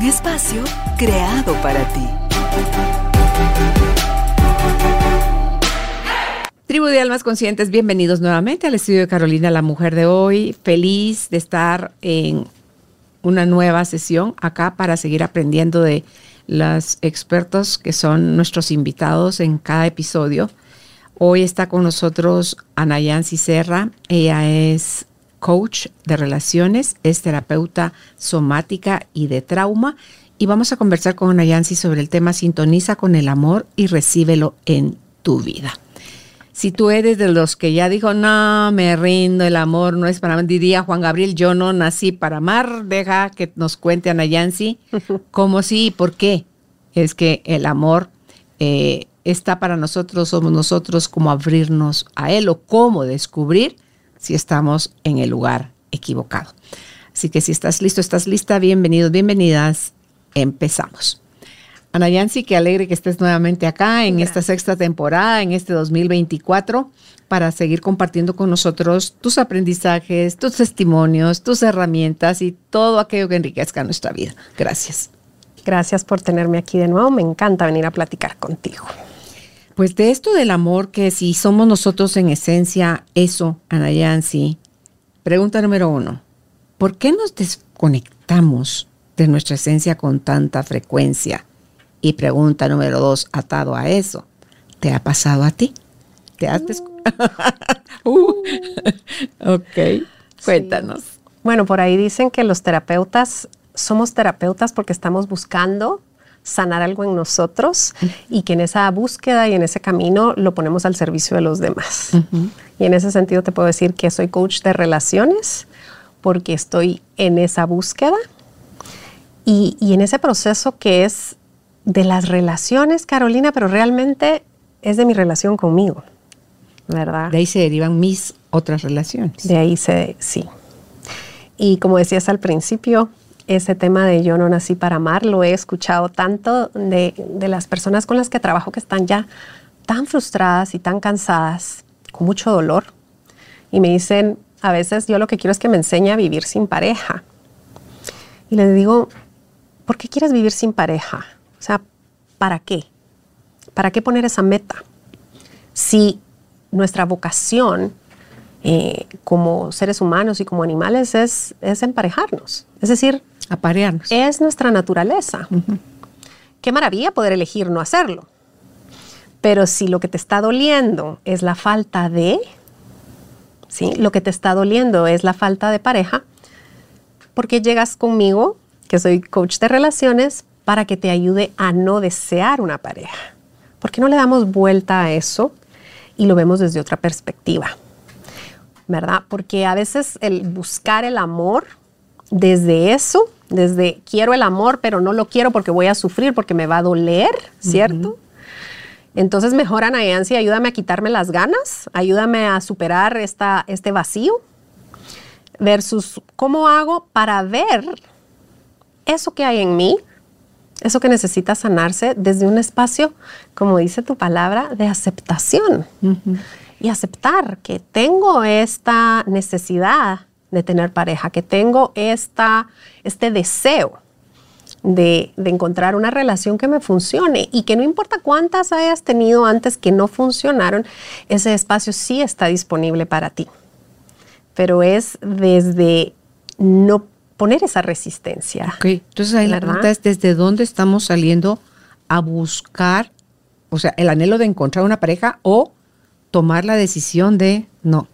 Un espacio creado para ti. Tribu de Almas Conscientes, bienvenidos nuevamente al estudio de Carolina, la mujer de hoy. Feliz de estar en una nueva sesión acá para seguir aprendiendo de los expertos que son nuestros invitados en cada episodio. Hoy está con nosotros Anayansi Serra. Ella es coach de relaciones, es terapeuta somática y de trauma. Y vamos a conversar con Anayansi sobre el tema Sintoniza con el amor y recíbelo en tu vida. Si tú eres de los que ya dijo, no, me rindo, el amor no es para mí, diría Juan Gabriel, yo no nací para amar, deja que nos cuente Ana Yancy cómo sí y por qué. Es que el amor eh, está para nosotros, somos nosotros como abrirnos a él o cómo descubrir si estamos en el lugar equivocado. Así que si estás listo, estás lista, bienvenidos, bienvenidas, empezamos. Ana Yancy, qué alegre que estés nuevamente acá en esta sexta temporada, en este 2024, para seguir compartiendo con nosotros tus aprendizajes, tus testimonios, tus herramientas y todo aquello que enriquezca nuestra vida. Gracias. Gracias por tenerme aquí de nuevo. Me encanta venir a platicar contigo. Pues de esto del amor, que si somos nosotros en esencia eso, Ana Yancy, pregunta número uno, ¿por qué nos desconectamos de nuestra esencia con tanta frecuencia? Y pregunta número dos, atado a eso, ¿te ha pasado a ti? ¿Te has uh, ok, cuéntanos. Bueno, por ahí dicen que los terapeutas somos terapeutas porque estamos buscando sanar algo en nosotros y que en esa búsqueda y en ese camino lo ponemos al servicio de los demás. Y en ese sentido te puedo decir que soy coach de relaciones porque estoy en esa búsqueda y, y en ese proceso que es de las relaciones, Carolina, pero realmente es de mi relación conmigo, ¿verdad? De ahí se derivan mis otras relaciones. De ahí se, sí. Y como decías al principio, ese tema de yo no nací para amar, lo he escuchado tanto de, de las personas con las que trabajo que están ya tan frustradas y tan cansadas, con mucho dolor, y me dicen, a veces yo lo que quiero es que me enseñe a vivir sin pareja. Y les digo, ¿por qué quieres vivir sin pareja? O sea, ¿para qué? ¿Para qué poner esa meta? Si nuestra vocación eh, como seres humanos y como animales es, es emparejarnos, es decir, aparearnos. Es nuestra naturaleza. Qué maravilla poder elegir no hacerlo. Pero si lo que te está doliendo es la falta de, ¿sí? lo que te está doliendo es la falta de pareja, ¿por qué llegas conmigo, que soy coach de relaciones, para que te ayude a no desear una pareja. ¿Por qué no le damos vuelta a eso y lo vemos desde otra perspectiva? ¿Verdad? Porque a veces el buscar el amor desde eso, desde quiero el amor, pero no lo quiero porque voy a sufrir, porque me va a doler, ¿cierto? Entonces mejor Anayansi, ayúdame a quitarme las ganas, ayúdame a superar esta, este vacío, versus cómo hago para ver eso que hay en mí, eso que necesita sanarse desde un espacio, como dice tu palabra, de aceptación. Y aceptar que tengo esta necesidad de tener pareja, que tengo esta, este deseo de, de, encontrar una relación que me funcione y que no importa cuántas hayas tenido antes que no funcionaron, ese espacio sí está disponible para ti. Pero es desde no poner esa resistencia. Ok, entonces ahí la pregunta es desde dónde estamos saliendo a buscar, o sea, el anhelo de encontrar una pareja o tomar la decisión de, no,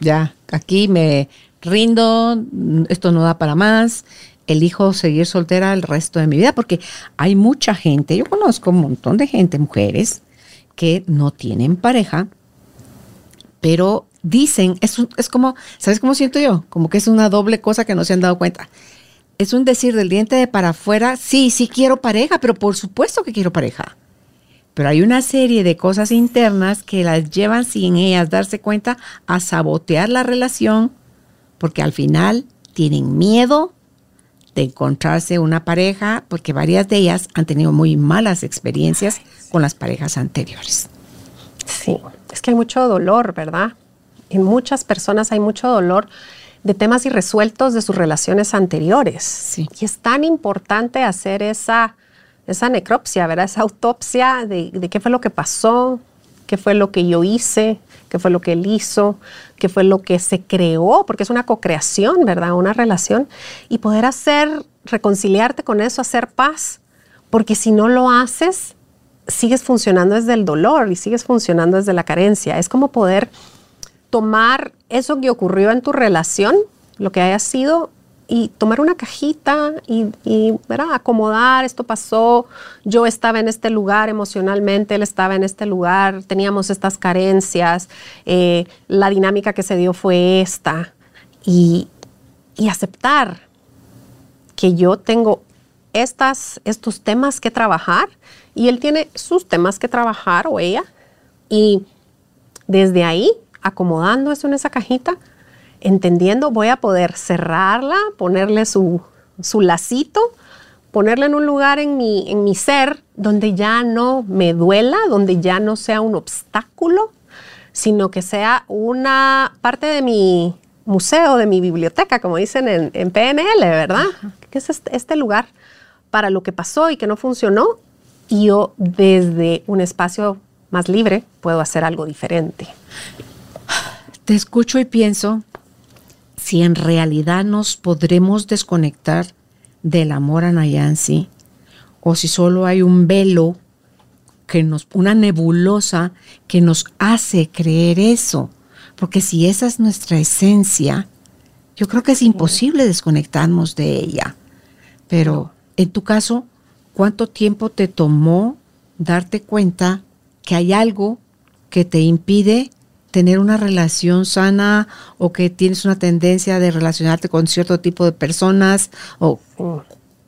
ya, aquí me rindo, esto no da para más, elijo seguir soltera el resto de mi vida, porque hay mucha gente, yo conozco un montón de gente, mujeres, que no tienen pareja, pero dicen, es, es como, ¿sabes cómo siento yo? Como que es una doble cosa que no se han dado cuenta. es un decir del diente de para afuera, sí, sí quiero pareja, pero por supuesto que quiero pareja. Pero hay una serie de cosas internas que las llevan sin ellas darse cuenta a sabotear la relación porque al final tienen miedo de encontrarse una pareja porque varias de ellas han tenido muy malas experiencias con las parejas anteriores. Sí, es que hay mucho dolor, ¿verdad? En muchas personas hay mucho dolor de temas irresueltos de sus relaciones anteriores. Sí. Y es tan importante hacer esa, esa necropsia, ¿verdad? Esa autopsia de, de qué fue lo que pasó, qué fue lo que yo hice, qué fue lo que él hizo, qué fue lo que se creó, porque es una co-creación, ¿verdad? Una relación. Y poder hacer, reconciliarte con eso, hacer paz, porque si no lo haces, sigues funcionando desde el dolor y sigues funcionando desde la carencia. Es como poder tomar eso que ocurrió en tu relación, lo que haya sido, y tomar una cajita y, y acomodar, esto pasó, yo estaba en este lugar emocionalmente, él estaba en este lugar, teníamos estas carencias, eh, la dinámica que se dio fue esta, y, y aceptar que yo tengo estas, estos temas que trabajar y él tiene sus temas que trabajar o ella, y desde ahí acomodando eso en esa cajita, entendiendo, voy a poder cerrarla, ponerle su, su lacito, ponerla en un lugar en mi, en mi ser donde ya no me duela, donde ya no sea un obstáculo, sino que sea una parte de mi museo, de mi biblioteca, como dicen en, en PNL, ¿verdad? Que es este, este lugar para lo que pasó y que no funcionó, y yo desde un espacio más libre puedo hacer algo diferente. Te escucho y pienso si en realidad nos podremos desconectar del amor a Nayansi o si solo hay un velo que nos una nebulosa que nos hace creer eso, porque si esa es nuestra esencia, yo creo que es imposible desconectarnos de ella. Pero en tu caso, ¿cuánto tiempo te tomó darte cuenta que hay algo que te impide tener una relación sana o que tienes una tendencia de relacionarte con cierto tipo de personas o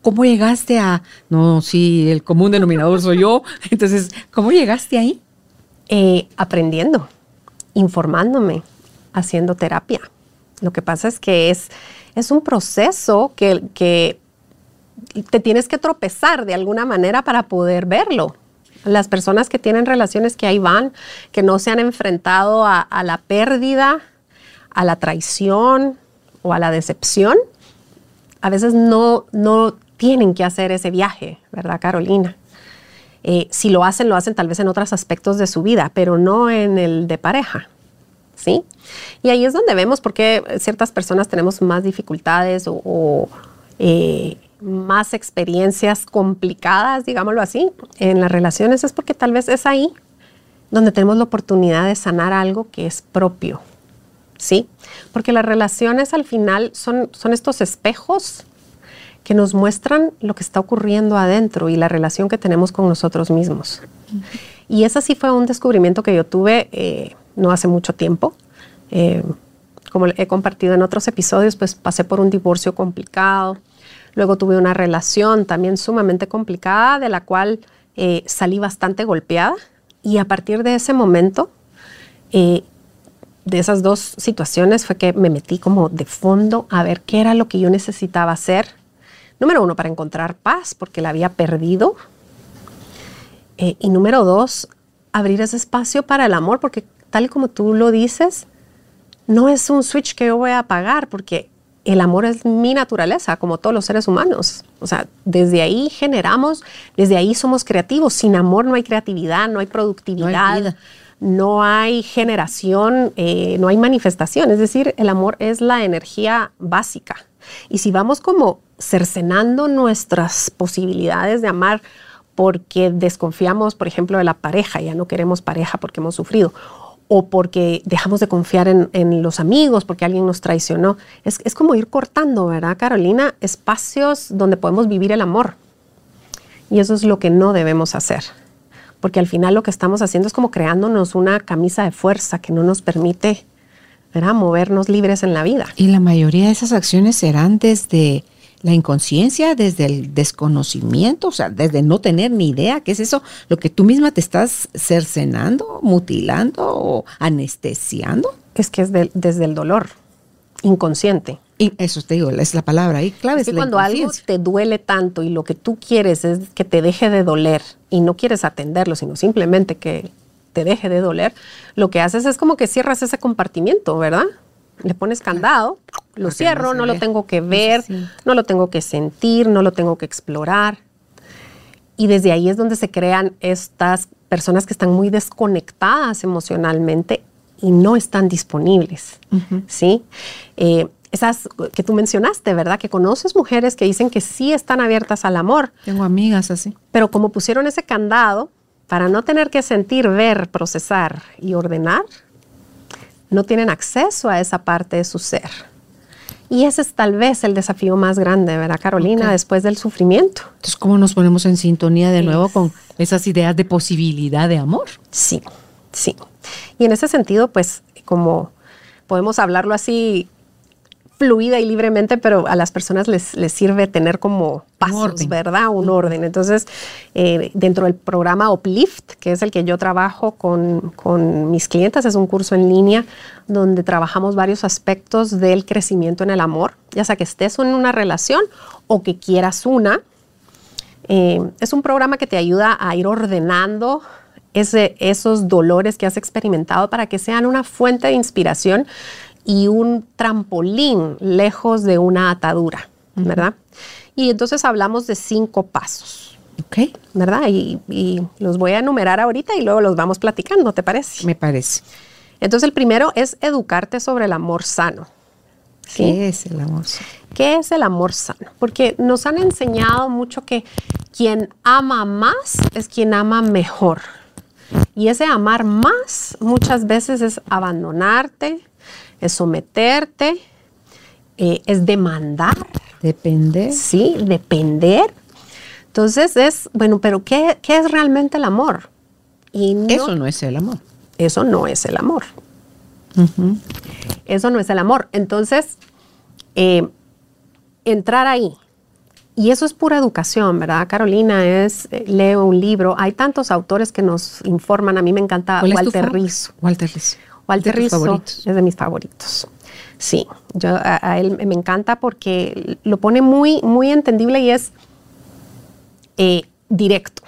cómo llegaste a no sí el común denominador soy yo entonces cómo llegaste ahí eh, aprendiendo informándome haciendo terapia. Lo que pasa es que es es un proceso que, que te tienes que tropezar de alguna manera para poder verlo las personas que tienen relaciones que ahí van, que no se han enfrentado a, la pérdida, a la traición o a la decepción, a veces no, no tienen que hacer ese viaje, ¿verdad, Carolina? Eh, si lo hacen, lo hacen tal vez en otros aspectos de su vida, pero no en el de pareja. ¿Sí? Y ahí es donde vemos por qué ciertas personas tenemos más dificultades o, eh, más experiencias complicadas, digámoslo así, en las relaciones es porque tal vez es ahí donde tenemos la oportunidad de sanar algo que es propio, ¿sí? Porque las relaciones al final son, son estos espejos que nos muestran lo que está ocurriendo adentro y la relación que tenemos con nosotros mismos. Y ese sí fue un descubrimiento que yo tuve eh, no hace mucho tiempo. Eh, como he compartido en otros episodios, pues pasé por un divorcio complicado Luego tuve una relación también sumamente complicada de la cual eh, salí bastante golpeada y a partir de ese momento, eh, de esas dos situaciones fue que me metí como de fondo a ver qué era lo que yo necesitaba hacer. Número uno, para encontrar paz porque la había perdido. Eh, y número dos, abrir ese espacio para el amor porque tal como tú lo dices, no es un switch que yo voy a apagar porque el amor es mi naturaleza, como todos los seres humanos. O sea, desde ahí generamos, desde ahí somos creativos. Sin amor no hay creatividad, no hay productividad, no hay, generación, eh, no hay manifestación. Es decir, el amor es la energía básica. Y si vamos como cercenando nuestras posibilidades de amar porque desconfiamos, por ejemplo, de la pareja, ya no queremos pareja porque hemos sufrido, o porque dejamos de confiar en, los amigos, porque alguien nos traicionó. Es, es, como ir cortando, ¿verdad, Carolina? Espacios donde podemos vivir el amor. Y eso es lo que no debemos hacer. Porque al final lo que estamos haciendo es como creándonos una camisa de fuerza que no nos permite ¿verdad? movernos libres en la vida. Y la mayoría de esas acciones serán desde La inconsciencia desde el desconocimiento, o sea, desde no tener ni idea, ¿qué es eso? Lo que tú misma te estás cercenando, mutilando o anestesiando. Es que es desde el dolor inconsciente. Y eso te digo, es la palabra ahí clave. Es que cuando algo te duele tanto y lo que tú quieres es que te deje de doler y no quieres atenderlo, sino simplemente que te deje de doler, lo que haces es como que cierras ese compartimiento, ¿verdad? Le pones candado, lo cierro, no, lo tengo que ver, no lo tengo que sentir, no lo tengo que explorar. Y desde ahí es donde se crean estas personas que están muy desconectadas emocionalmente y no están disponibles, ¿sí? Eh, esas que tú mencionaste, ¿verdad? Que conoces mujeres que dicen que sí están abiertas al amor. Tengo amigas así. Pero como pusieron ese candado, para no tener que sentir, ver, procesar y ordenar, no tienen acceso a esa parte de su ser. Y ese es tal vez el desafío más grande, ¿verdad, Carolina? Después del sufrimiento. Entonces, ¿cómo nos ponemos en sintonía de nuevo con esas ideas de posibilidad de amor? Sí, sí. Y en ese sentido, pues, como podemos hablarlo así fluida y libremente, pero a las personas les, les sirve tener como pasos, ¿verdad? Un orden. Entonces, eh, dentro del programa Uplift, que es el que yo trabajo con, con, mis clientes, es un curso en línea donde trabajamos varios aspectos del crecimiento en el amor, ya sea que estés en una relación o que quieras una. Eh, es un programa que te ayuda a ir ordenando ese, esos dolores que has experimentado para que sean una fuente de inspiración y un trampolín lejos de una atadura, ¿verdad? Y entonces hablamos de cinco pasos. Ok. ¿Verdad? Y, los voy a enumerar ahorita y luego los vamos platicando, ¿te parece? Me parece. Entonces el primero es educarte sobre el amor sano. ¿Qué es el amor sano? ¿Qué es el amor sano? Porque nos han enseñado mucho que quien ama más es quien ama mejor. Y ese amar más muchas veces es abandonarte, es someterte, eh, es demandar. Depender. Sí, depender. Entonces es, bueno, pero ¿qué, es realmente el amor? Y eso no es el amor. Eso no es el amor. Eso no es el amor. Entonces, eh, entrar ahí. Y eso es pura educación, ¿verdad? Carolina es, eh, leo un libro. Hay tantos autores que nos informan. A mí me encanta Walter Rizzo. Walter Rizzo. Walter Rizzo es de mis favoritos. Sí, yo, a, él me encanta porque lo pone muy, muy entendible y es eh, directo,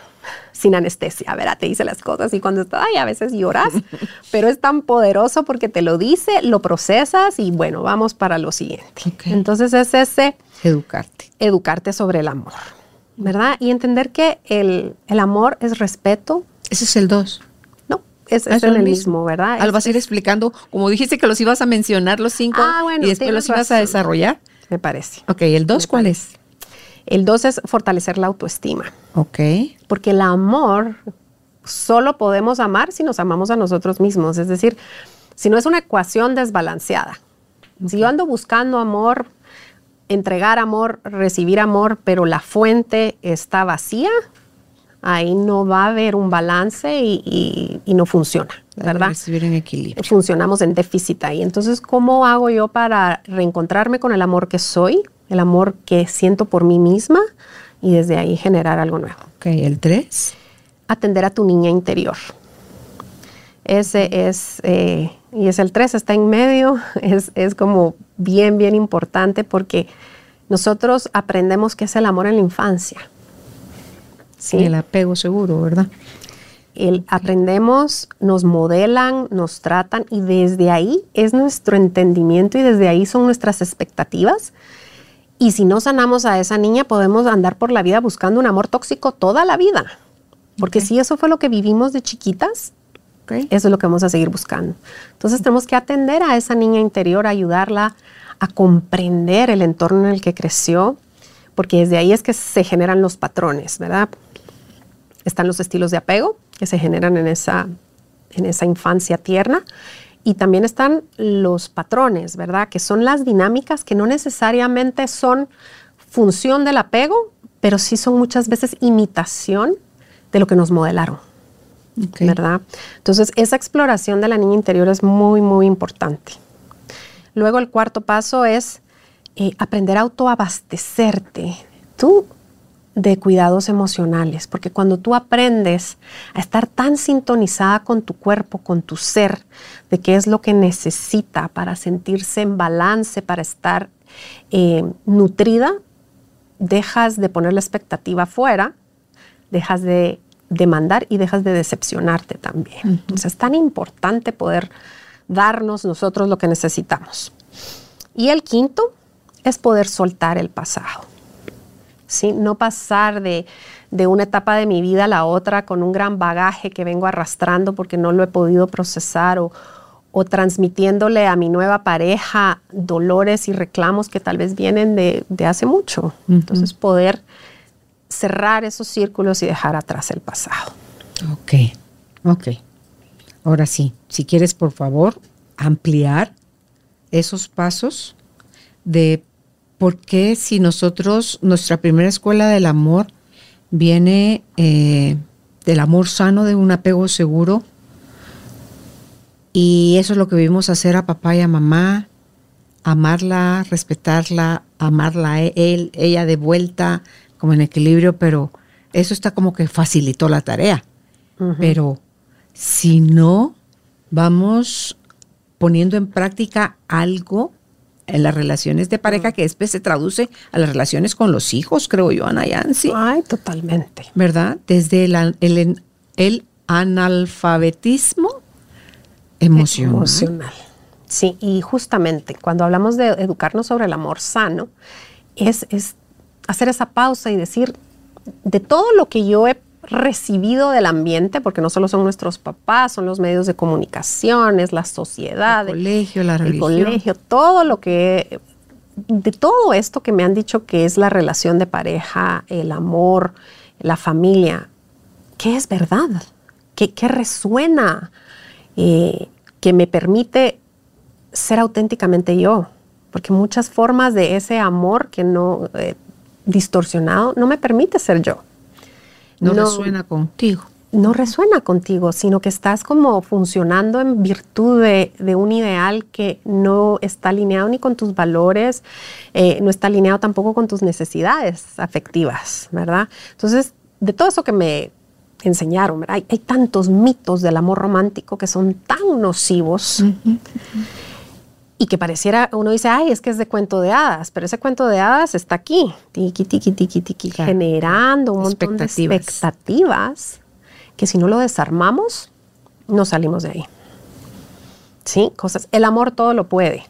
sin anestesia, ¿verdad? Te dice las cosas y cuando estás ahí a veces lloras, pero es tan poderoso porque te lo dice, lo procesas y bueno, vamos para lo siguiente. Entonces es ese... Educarte. Educarte sobre el amor, ¿verdad? Y entender que el, el amor es respeto. Ese es el dos es, es, el mismo, ¿verdad? Al vas a ir explicando, como dijiste que los ibas a mencionar los cinco ah, y después los ibas a desarrollar. Me parece. Ok, ¿el dos cuál es? El dos es fortalecer la autoestima. Ok. Porque el amor solo podemos amar si nos amamos a nosotros mismos. Es decir, si no es una ecuación desbalanceada. Si yo ando buscando amor, entregar amor, recibir amor, pero la fuente está vacía, ahí no va a haber un balance y, no funciona, ¿verdad? En equilibrio. Funcionamos en déficit ahí. Entonces, ¿cómo hago yo para reencontrarme con el amor que soy, el amor que siento por mí misma y desde ahí generar algo nuevo? Ok, el tres. Atender a tu niña interior. Ese es, eh, y es el tres, está en medio, es, es como bien, bien importante porque nosotros aprendemos qué es el amor en la infancia ¿sí? El apego seguro, ¿verdad? El, aprendemos, nos modelan, nos tratan y desde ahí es nuestro entendimiento y desde ahí son nuestras expectativas. Y si no sanamos a esa niña, podemos andar por la vida buscando un amor tóxico toda la vida. Porque si eso fue lo que vivimos de chiquitas, eso es lo que vamos a seguir buscando. Entonces tenemos que atender a esa niña interior, ayudarla a comprender el entorno en el que creció, porque desde ahí es que se generan los patrones, ¿verdad? Están los estilos de apego que se generan en esa, en esa infancia tierna. Y también están los patrones, ¿verdad? Que son las dinámicas que no necesariamente son función del apego, pero sí son muchas veces imitación de lo que nos modelaron. ¿Verdad? Entonces, esa exploración de la niña interior es muy, muy importante. Luego, el cuarto paso es eh, aprender a autoabastecerte. Tú de cuidados emocionales, porque cuando tú aprendes a estar tan sintonizada con tu cuerpo, con tu ser, de qué es lo que necesita para sentirse en balance, para estar eh, nutrida, dejas de poner la expectativa afuera, dejas de demandar y dejas de decepcionarte también. Entonces es tan importante poder darnos nosotros lo que necesitamos. Y el quinto es poder soltar el pasado. ¿Sí? No pasar de, una etapa de mi vida a la otra con un gran bagaje que vengo arrastrando porque no lo he podido procesar o, transmitiéndole a mi nueva pareja dolores y reclamos que tal vez vienen de, hace mucho. Entonces poder cerrar esos círculos y dejar atrás el pasado. Ok, ok. Ahora sí, si quieres por favor ampliar esos pasos de ¿por qué si nosotros, nuestra primera escuela del amor viene eh, del amor sano, de un apego seguro? Y eso es lo que vimos hacer a papá y a mamá, amarla, respetarla, amarla a él, ella de vuelta, como en equilibrio, pero eso está como que facilitó la tarea. Pero si no vamos poniendo en práctica algo en las relaciones de pareja que después se traduce a las relaciones con los hijos, creo yo, Ana Yancy. Ay, totalmente. ¿Verdad? Desde el, el, analfabetismo emocional. emocional. Sí, y justamente cuando hablamos de educarnos sobre el amor sano, es, es hacer esa pausa y decir, de todo lo que yo he recibido del ambiente, porque no solo son nuestros papás, son los medios de comunicación, es la sociedad, el colegio, la religión. El colegio, todo lo que, de todo esto que me han dicho que es la relación de pareja, el amor, la familia, ¿qué es verdad? ¿Qué, resuena? Eh, que me permite ser auténticamente yo, porque muchas formas de ese amor que no eh, distorsionado no me permite ser yo. No, resuena contigo. No resuena contigo, sino que estás como funcionando en virtud de, un ideal que no está alineado ni con tus valores, eh, no está alineado tampoco con tus necesidades afectivas, ¿verdad? Entonces, de todo eso que me enseñaron, Hay, tantos mitos del amor romántico que son tan nocivos y que pareciera, uno dice, ay, es que es de cuento de hadas, pero ese cuento de hadas está aquí, tiki, tiki, tiki, tiki, generando un montón de expectativas que si no lo desarmamos, no salimos de ahí. ¿Sí? Cosas. El amor todo lo puede.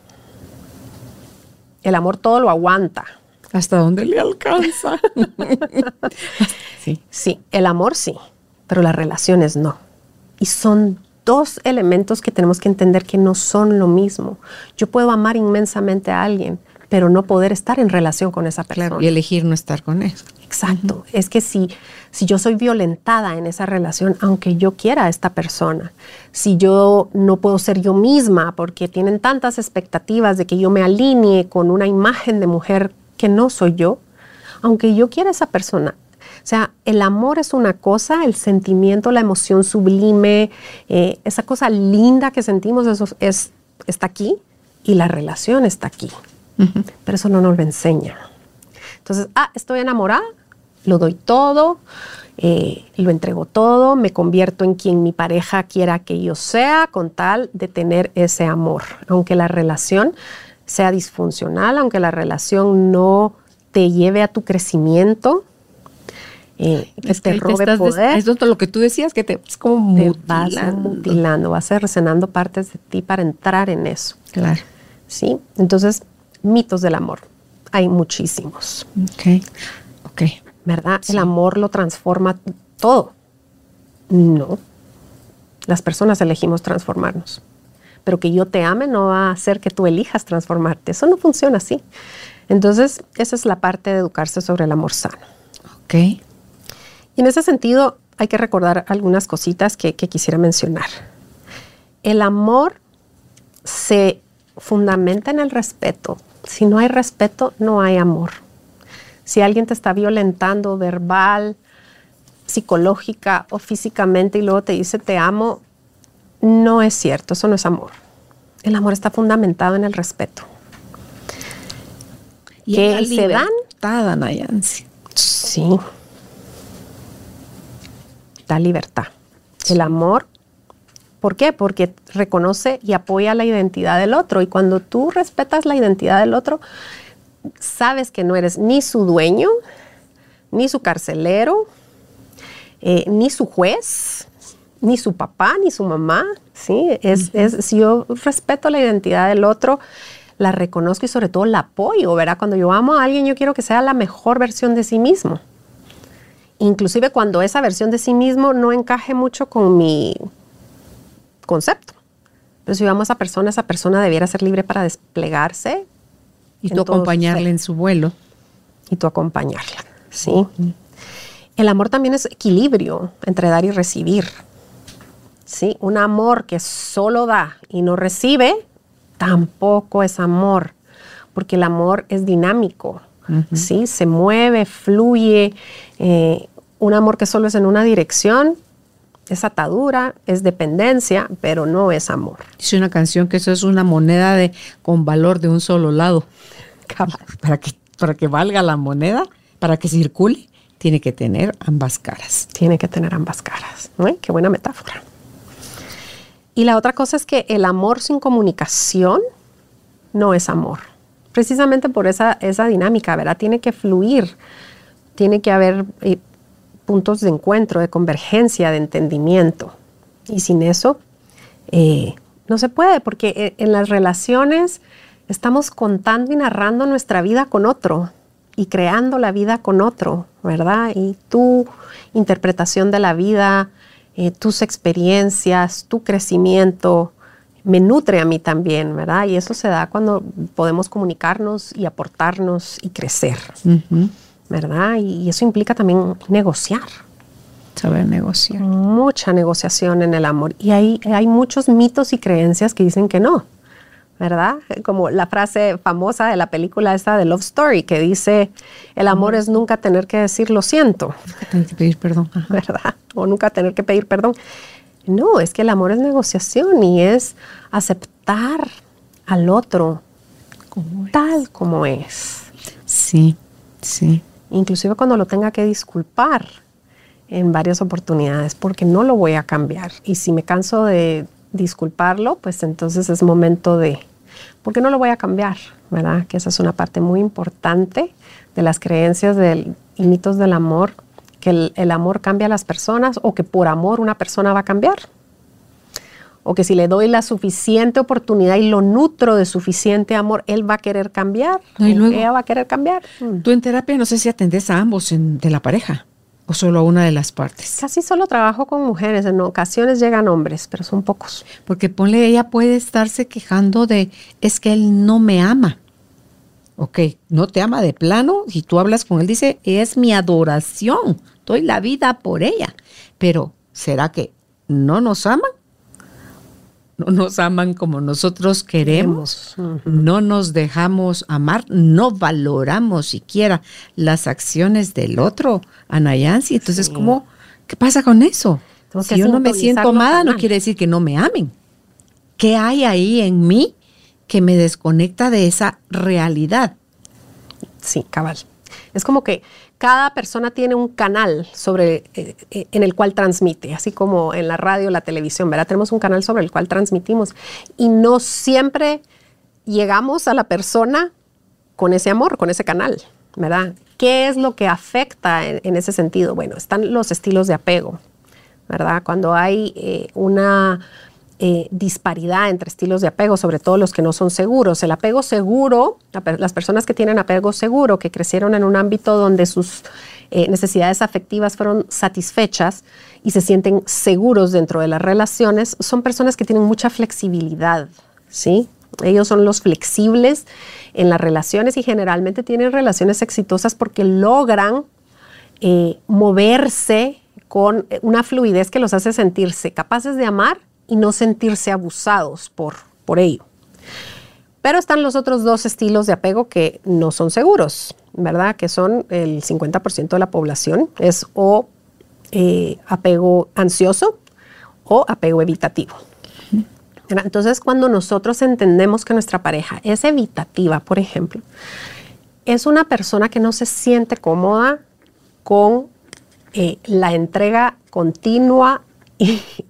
El amor todo lo aguanta. ¿Hasta dónde le alcanza? sí. Sí, el amor sí, pero las relaciones no. Y son dos elementos que tenemos que entender que no son lo mismo. Yo puedo amar inmensamente a alguien, pero no poder estar en relación con esa persona. y elegir no estar con él. Exacto. Es que si, si yo soy violentada en esa relación, aunque yo quiera a esta persona, si yo no puedo ser yo misma porque tienen tantas expectativas de que yo me alinee con una imagen de mujer que no soy yo, aunque yo quiera a esa persona, sea, el amor es una cosa, el sentimiento, la emoción sublime, eh, esa cosa linda que sentimos, eso es, está aquí y la relación está aquí. Pero eso no nos lo enseña. Entonces, ah, estoy enamorada, lo doy todo, eh, lo entrego todo, me convierto en quien mi pareja quiera que yo sea con tal de tener ese amor. Aunque la relación sea disfuncional, aunque la relación no te lleve a tu crecimiento, eh, es te robe poder. Es lo que tú decías, que te es como mutilando. Vas mutilando, vas resenando partes de ti para entrar en eso. Claro. ¿Sí? Entonces, mitos del amor. Hay muchísimos. Ok. Ok. ¿Verdad? El amor lo transforma todo. No. Las personas elegimos transformarnos. Pero que yo te ame no va a hacer que tú elijas transformarte. Eso no funciona así. Entonces, esa es la parte de educarse sobre el amor sano. Ok. Y en ese sentido hay que recordar algunas cositas que, quisiera mencionar. El amor se fundamenta en el respeto. Si no hay respeto, no hay amor. Si alguien te está violentando verbal, psicológica o físicamente y luego te dice te amo, no es cierto, eso no es amor. El amor está fundamentado en el respeto. que se dan. Nayansi. Sí. Da libertad. El amor. ¿Por qué? Porque reconoce y apoya la identidad del otro. Y cuando tú respetas la identidad del otro, sabes que no eres ni su dueño, ni su carcelero, eh, ni su juez, ni su papá, ni su mamá. ¿sí? Es, si yo respeto la identidad del otro, la reconozco y sobre todo la apoyo, ¿verdad? Cuando yo amo a alguien, yo quiero que sea la mejor versión de sí mismo. Inclusive cuando esa versión de sí mismo no encaje mucho con mi concepto. Pero si amo a esa persona, esa persona debiera ser libre para desplegarse. Y tú acompañarle en su vuelo. Y tú acompañarla, ¿sí? El amor también es equilibrio entre dar y recibir. ¿Sí? Un amor que solo da y no recibe tampoco es amor, porque el amor es dinámico, ¿sí? Se mueve, fluye. Eh, un amor que solo es en una dirección es atadura, es dependencia, pero no es amor. Dice una canción que eso es una moneda de, con valor de un solo lado. Para que, para que valga la moneda, para que circule, tiene que tener ambas caras. Tiene que tener ambas caras. Qué buena metáfora. Y la otra cosa es que el amor sin comunicación no es amor. Precisamente por esa, esa dinámica, ¿verdad? Tiene que fluir, tiene que haber eh, puntos de encuentro, de convergencia, de entendimiento. Y sin eso, eh, no se puede, porque eh, en las relaciones estamos contando y narrando nuestra vida con otro y creando la vida con otro, ¿verdad? Y tu interpretación de la vida, tus experiencias, tu crecimiento, me nutre a mí también, ¿verdad? Y eso se da cuando podemos comunicarnos y aportarnos y crecer, ¿verdad? Y, eso implica también negociar. Saber negociar. Mucha negociación en el amor. Y hay, hay muchos mitos y creencias que dicen que no. ¿verdad? Como la frase famosa de la película esta de Love Story que dice, el amor es nunca tener que decir lo siento. Nunca tener que pedir perdón. ¿Verdad? O nunca tener que pedir perdón. No, es que el amor es negociación y es aceptar al otro tal como es. Sí, sí. Inclusive cuando lo tenga que disculpar en varias oportunidades, porque no lo voy a cambiar. Y si me canso de disculparlo, pues entonces es momento de, ¿por qué no lo voy a cambiar? ¿Verdad? Que esa es una parte muy importante de las creencias del, y mitos del amor, que el, amor cambia a las personas o que por amor una persona va a cambiar. O que si le doy la suficiente oportunidad y lo nutro de suficiente amor, él va a querer cambiar. y luego, ella va a querer cambiar. Tú en terapia no sé si atendes a ambos de la pareja o solo a una de las partes? Casi solo trabajo con mujeres, en ocasiones llegan hombres, pero son pocos. Porque ponle, ella puede estarse quejando de, es que él no me ama. Ok, no te ama de plano, si tú hablas con él, dice, es mi adoración, doy la vida por ella. Pero, ¿será que no nos aman? No nos aman como nosotros queremos, no nos dejamos amar, no valoramos siquiera las acciones del otro, Anayansi. Entonces, ¿cómo, ¿qué pasa con eso? si yo no me siento amada, no quiere decir que no me amen. ¿Qué hay ahí en mí que me desconecta de esa realidad? Sí, cabal. Es como que cada persona tiene un canal sobre, eh, eh, en el cual transmite, así como en la radio, la televisión, ¿verdad? Tenemos un canal sobre el cual transmitimos y no siempre llegamos a la persona con ese amor, con ese canal, ¿verdad? ¿Qué es lo que afecta en, ese sentido? Bueno, están los estilos de apego, ¿verdad? Cuando hay eh, una eh, disparidad entre estilos de apego, sobre todo los que no son seguros. El apego seguro, las personas que tienen apego seguro, que crecieron en un ámbito donde sus eh, necesidades afectivas fueron satisfechas y se sienten seguros dentro de las relaciones, son personas que tienen mucha flexibilidad, ¿sí? Ellos son los flexibles en las relaciones y generalmente tienen relaciones exitosas porque logran eh, moverse con una fluidez que los hace sentirse capaces de amar y no sentirse abusados por, por ello. Pero están los otros dos estilos de apego que no son seguros, ¿verdad? Que son el 50% de la población, es o eh, apego ansioso o apego evitativo. Entonces, cuando nosotros entendemos que nuestra pareja es evitativa, por ejemplo, es una persona que no se siente cómoda con eh, la entrega continua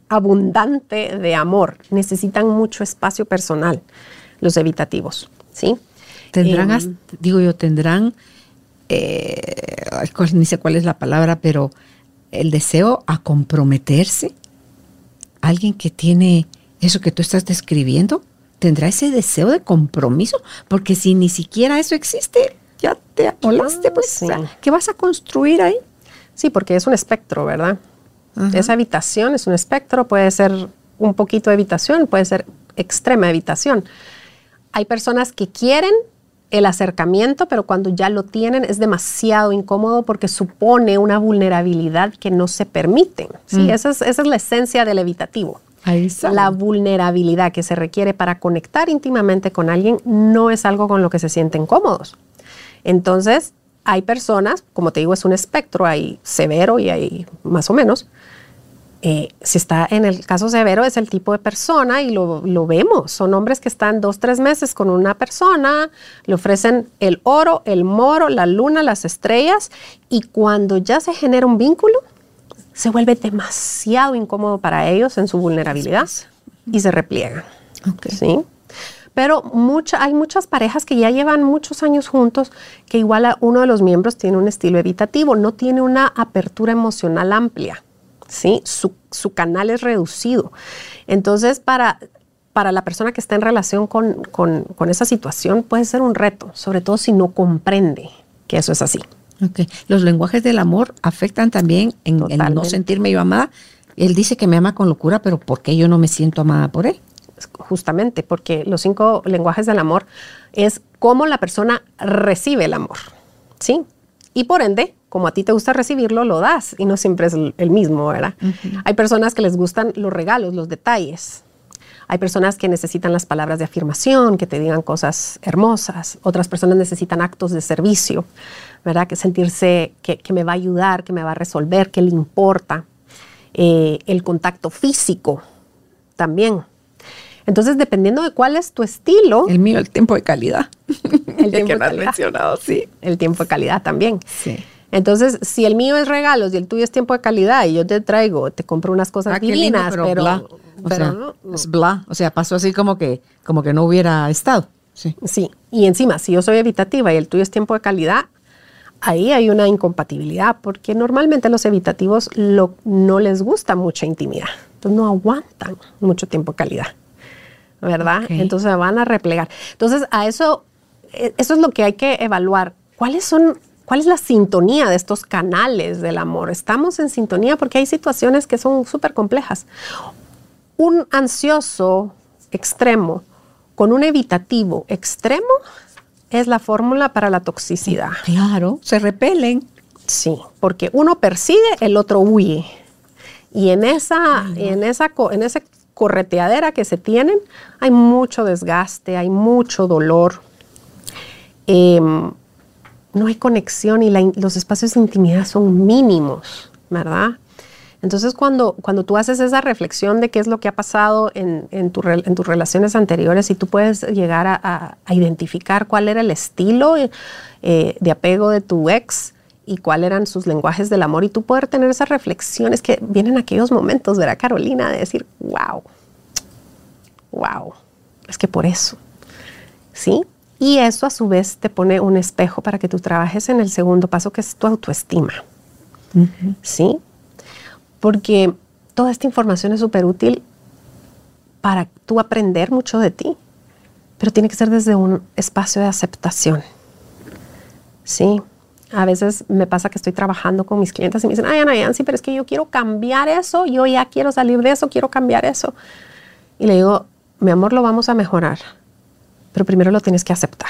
abundante de amor. Necesitan mucho espacio personal los evitativos, ¿sí? Tendrán, em, digo yo, tendrán, eh, ni sé cuál es la palabra, pero el deseo a comprometerse. Alguien que tiene eso que tú estás describiendo, tendrá ese deseo de compromiso, porque si ni siquiera eso existe, ya te amolaste, pues, ¿qué vas a construir ahí? Sí, porque es un espectro, ¿verdad? Esa habitación es un espectro, puede ser un poquito de habitación, puede ser extrema habitación. Hay personas que quieren el acercamiento, pero cuando ya lo tienen es demasiado incómodo porque supone una vulnerabilidad que no se permite. ¿sí? Mm. Esa, es, esa, es, la esencia del evitativo. La vulnerabilidad que se requiere para conectar íntimamente con alguien no es algo con lo que se sienten cómodos. Entonces, hay personas, como te digo, es un espectro, hay severo y hay más o menos, eh, si está en el caso severo es el tipo de persona y lo, vemos. Son hombres que están dos, tres meses con una persona, le ofrecen el oro, el moro, la luna, las estrellas y cuando ya se genera un vínculo, se vuelve demasiado incómodo para ellos en su vulnerabilidad y se repliegan. ¿sí? Pero mucha, hay muchas parejas que ya llevan muchos años juntos que igual a uno de los miembros tiene un estilo evitativo, no tiene una apertura emocional amplia. ¿Sí? Su, canal es reducido. Entonces, para, para la persona que está en relación con, esa situación puede ser un reto, sobre todo si no comprende que eso es así. Los lenguajes del amor afectan también en, no sentirme yo amada. Él dice que me ama con locura, pero ¿por qué yo no me siento amada por él? Justamente, porque los cinco lenguajes del amor es cómo la persona recibe el amor, ¿sí? Y por ende, como a ti te gusta recibirlo, lo das y no siempre es el mismo, ¿verdad? Hay personas que les gustan los regalos, los detalles. Hay personas que necesitan las palabras de afirmación, que te digan cosas hermosas. Otras personas necesitan actos de servicio, ¿verdad? Que sentirse que, me va a ayudar, que me va a resolver, que le importa. Eh, el contacto físico también. Entonces, dependiendo de cuál es tu estilo. El mío, el tiempo de calidad. El tiempo que de calidad. mencionado, sí. El tiempo de calidad también. Sí. Entonces, si el mío es regalos y el tuyo es tiempo de calidad y yo te traigo, te compro unas cosas ah, divinas, pero, bla. O sea, no, es bla, o sea, pasó así como que como que no hubiera estado. Sí. sí, y encima, si yo soy evitativa y el tuyo es tiempo de calidad, ahí hay una incompatibilidad, porque normalmente los evitativos no les gusta mucha intimidad, entonces no aguantan mucho tiempo de calidad, ¿verdad? Entonces van a replegar. Entonces, a eso, e, eso es lo que hay que evaluar. ¿Cuáles son ¿Cuál es la sintonía de estos canales del amor? Estamos en sintonía porque hay situaciones que son súper complejas. Un ansioso extremo con un evitativo extremo es la fórmula para la toxicidad. Claro, se repelen. Sí, porque uno persigue, el otro huye. Y en esa, en esa, en esa correteadera que se tienen, hay mucho desgaste, hay mucho dolor. Em, no hay conexión y los espacios de intimidad son mínimos, ¿verdad? Entonces, cuando, cuando tú haces esa reflexión de qué es lo que ha pasado en, tus relaciones anteriores y tú puedes llegar a, identificar cuál era el estilo eh, de apego de tu ex y cuáles eran sus lenguajes del amor y tú poder tener esas reflexiones que vienen aquellos momentos, ¿verdad, Carolina? De decir, wow, wow, es que por eso, ¿sí? Y eso a su vez te pone un espejo para que tú trabajes en el segundo paso, que es tu autoestima. ¿Sí? Porque toda esta información es súper útil para tú aprender mucho de ti, pero tiene que ser desde un espacio de aceptación. ¿Sí? A veces me pasa que estoy trabajando con mis clientes y me dicen, ay, Ana Yancy, pero es que yo quiero cambiar eso, yo ya quiero salir de eso, quiero cambiar eso. Y le digo, mi amor, lo vamos a mejorar pero primero lo tienes que aceptar.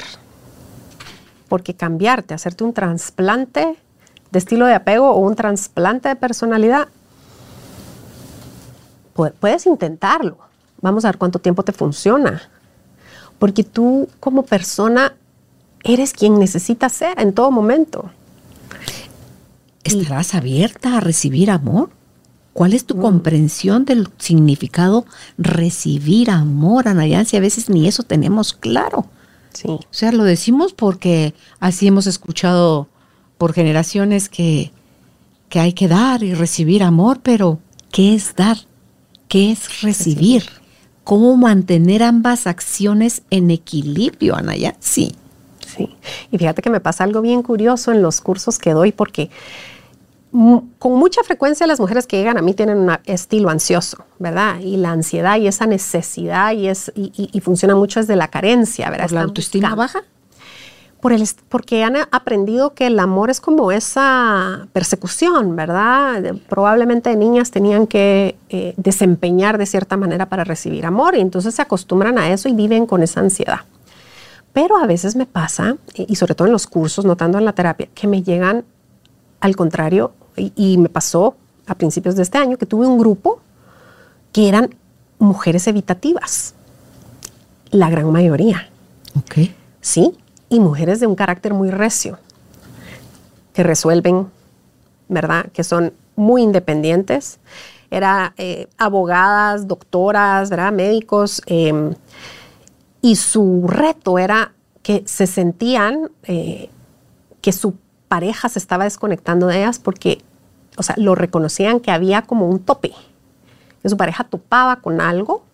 Porque cambiarte, hacerte un trasplante de estilo de apego o un trasplante de personalidad, puedes intentarlo. Vamos a ver cuánto tiempo te funciona. Porque tú como persona eres quien necesitas ser en todo momento. ¿Estarás abierta a recibir amor? ¿Cuál es tu mm. comprensión del significado recibir amor, Anayansi? A veces ni eso tenemos claro. Sí. O sea, lo decimos porque así hemos escuchado por generaciones que, que hay que dar y recibir amor, pero ¿qué es dar? ¿Qué es recibir? ¿Cómo mantener ambas acciones en equilibrio, Anaya? Sí. Sí. Y fíjate que me pasa algo bien curioso en los cursos que doy porque con mucha frecuencia las mujeres que llegan a mí tienen un estilo ansioso, ¿verdad? Y la ansiedad y esa necesidad y, es, y, y- y funciona mucho desde la carencia, ¿verdad? ¿Por la autoestima buscando. baja? Por el, porque han aprendido que el amor es como esa persecución, ¿verdad? Probablemente de niñas tenían que eh, desempeñar de cierta manera para recibir amor y entonces se acostumbran a eso y viven con esa ansiedad. Pero a veces me pasa, y sobre todo en los cursos, no tanto en la terapia, que me llegan al contrario, y, y me pasó a principios de este año que tuve un grupo que eran mujeres evitativas, la gran mayoría. Ok. ¿sí? Y mujeres de un carácter muy recio, que resuelven, ¿verdad? Que son muy independientes. Era eh, abogadas, doctoras, ¿verdad? Médicos. eh, y su reto era que se sentían eh, que su pareja se estaba desconectando de ellas porque, o sea, lo reconocían que había como un tope, que su pareja topaba con algo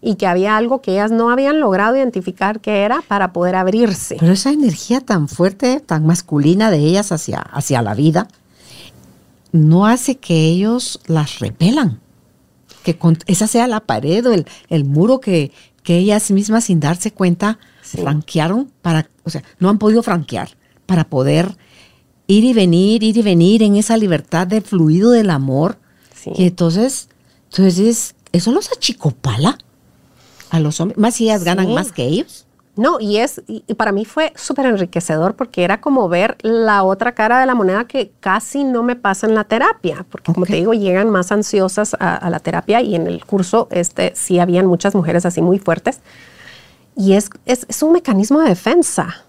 y que había algo que ellas no habían logrado identificar qué era para poder abrirse. Pero esa energía tan fuerte, tan masculina de ellas hacia, hacia la vida, no hace que ellos las repelan. Que con- esa sea la pared o el, el muro que, que ellas mismas sin darse cuenta Sí. franquearon para, o sea, no han podido franquear para poder ir y venir, ir y venir en esa libertad de fluido del amor. Sí. Y entonces, entonces, eso los achicopala a los hombres, más si ellas ganan más que ellos. No, y es, y para mí fue súper enriquecedor porque era como ver la otra cara de la moneda que casi no me pasa en la terapia, porque como te digo, llegan más ansiosas a, a la terapia y en el curso este sí habían muchas mujeres así muy fuertes. Y es, es, es un mecanismo de defensa.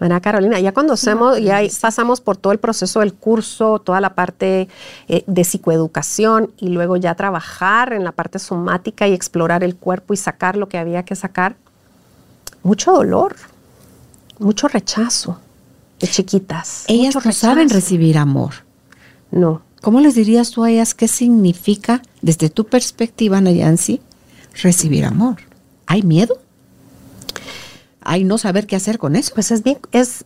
¿Verdad, Carolina? Ya cuando hacemos, ya pasamos por todo el proceso del curso, toda la parte eh, de psicoeducación y luego ya trabajar en la parte somática y explorar el cuerpo y sacar lo que había que sacar mucho dolor, mucho rechazo de chiquitas. Ellas no saben recibir amor. No, ¿Cómo les dirías tú a ellas qué significa, desde tu perspectiva, Nayansi, recibir amor? ¿Hay miedo? ¿Hay no saber qué hacer con eso? pues es bien, es,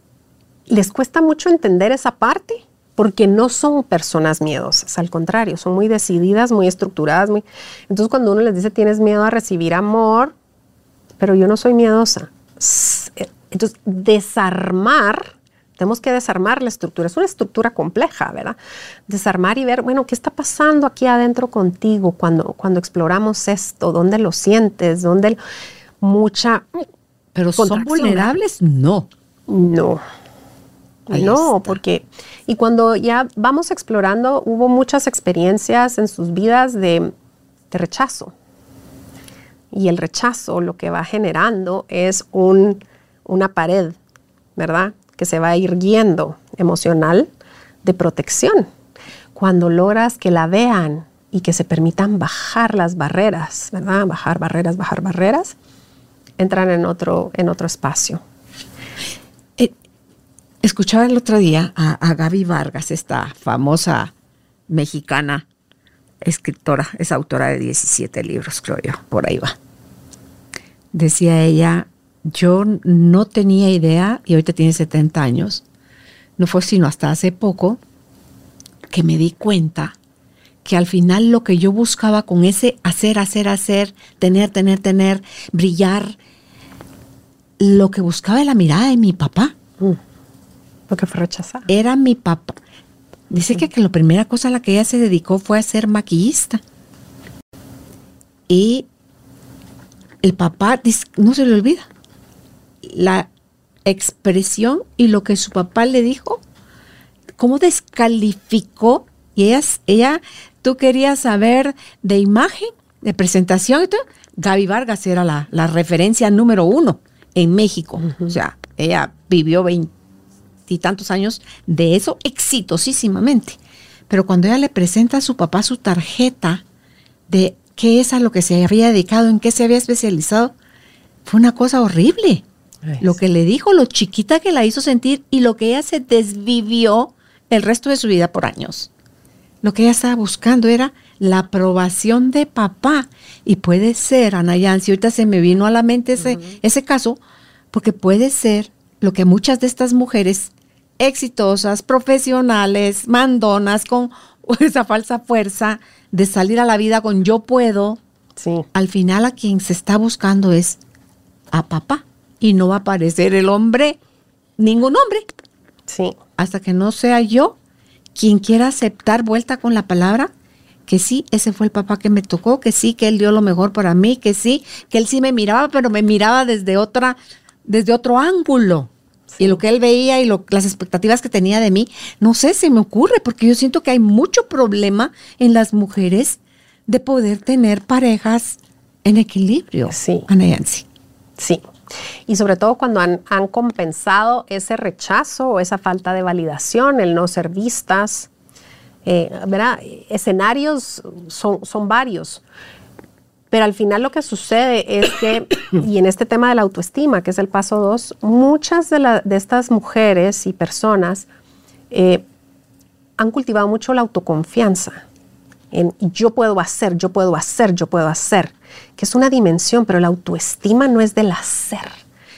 les cuesta mucho entender esa parte porque no son personas miedosas, al contrario, son muy decididas, muy estructuradas. Muy, entonces cuando uno les dice tienes miedo a recibir amor, pero yo no soy miedosa. Eh, Entonces, desarmar, tenemos que desarmar la estructura. Es una estructura compleja, ¿verdad? Desarmar y ver, bueno, ¿qué está pasando aquí adentro contigo cuando, cuando exploramos esto? ¿Dónde lo sientes? ¿Dónde? Mucha... Pero son vulnerables, no. No. Ahí no, está. porque y cuando ya vamos explorando, hubo muchas experiencias en sus vidas de, de rechazo. Y el rechazo lo que va generando es un, una pared, ¿verdad? Que se va a ir guiando emocional de protección. Cuando logras que la vean y que se permitan bajar las barreras, ¿verdad? Bajar barreras, bajar barreras, entran en otro, en otro espacio. Eh, escuchaba el otro día a, a Gaby Vargas, esta famosa mexicana escritora, es autora de 17 libros, creo yo, por ahí va. Decía ella, yo no tenía idea, y ahorita tiene 70 años, no fue sino hasta hace poco que me di cuenta que al final lo que yo buscaba con ese hacer, hacer, hacer, tener, tener, tener, brillar, lo que buscaba era la mirada de mi papá. Porque fue rechazada. Era mi papá. Dice que, que la primera cosa a la que ella se dedicó fue a ser maquillista. Y el papá, dice- no se le olvida, la expresión y lo que su papá le dijo, cómo descalificó. Y ella, ella tú querías saber de imagen, de presentación. Gaby Vargas era la, la referencia número uno en México. O sea, ella vivió veintitantos años de eso exitosísimamente. Pero cuando ella le presenta a su papá su tarjeta de qué es a lo que se había dedicado, en qué se había especializado, fue una cosa horrible. lo que le dijo, lo chiquita que la hizo sentir y lo que ella se desvivió el resto de su vida por años. Lo que ella estaba buscando era la aprobación de papá. Y puede ser, Ana Yancy, ahorita se me vino a la mente ese, ese caso, porque puede ser lo que muchas de estas mujeres exitosas, profesionales, mandonas, con esa falsa fuerza de salir a la vida con yo puedo, Sí. al final a quien se está buscando es a papá. Y no va a aparecer el hombre, ningún hombre, Sí. hasta que no sea yo quien quiera aceptar vuelta con la palabra que sí, ese fue el papá que me tocó, que sí, que él dio lo mejor para mí, que sí, que él sí me miraba, pero me miraba desde otra, desde otro ángulo. Y lo que él veía y lo- las expectativas que tenía de mí, no sé, se me ocurre, porque yo siento que hay mucho problema en las mujeres de poder tener parejas en equilibrio. Sí. Ana Yancy. Sí. Y sobre todo cuando han, han compensado ese rechazo o esa falta de validación, el no ser vistas. Eh, ¿verdad? Escenarios son, son varios. Pero al final lo que sucede es que, y en este tema de la autoestima, que es el paso dos, muchas de, la- de estas mujeres y personas eh, han cultivado mucho la autoconfianza. En yo puedo hacer, yo puedo hacer, yo puedo hacer, que es una dimensión, pero la autoestima no es del hacer.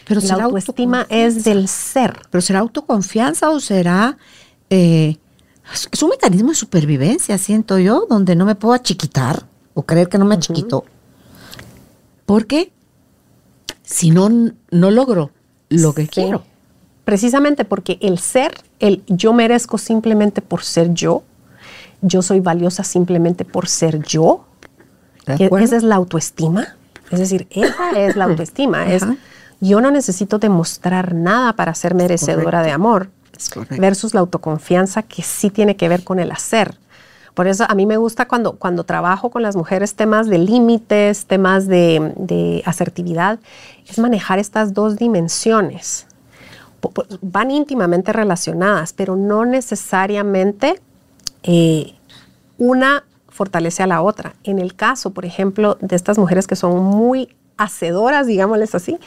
Pero la autoestima es del ser. ¿Pero será autoconfianza o será... eh, es- un mecanismo de supervivencia, siento yo, donde no me puedo achiquitar o creer que no me achiquito. Porque si no, no logro lo que Sí. quiero. Precisamente porque el ser, el yo merezco simplemente por ser yo, yo soy valiosa simplemente por ser yo, esa es la autoestima. Es decir, esa es la autoestima. es yo no necesito demostrar nada para ser merecedora de amor. Versus la autoconfianza que sí tiene que ver con el hacer. Por eso a mí me gusta cuando, cuando trabajo con las mujeres temas de límites, temas de, de asertividad, es manejar estas dos dimensiones. Van íntimamente relacionadas, pero no necesariamente eh, una fortalece a la otra. En el caso, por ejemplo, de estas mujeres que son muy hacedoras, digámosles así,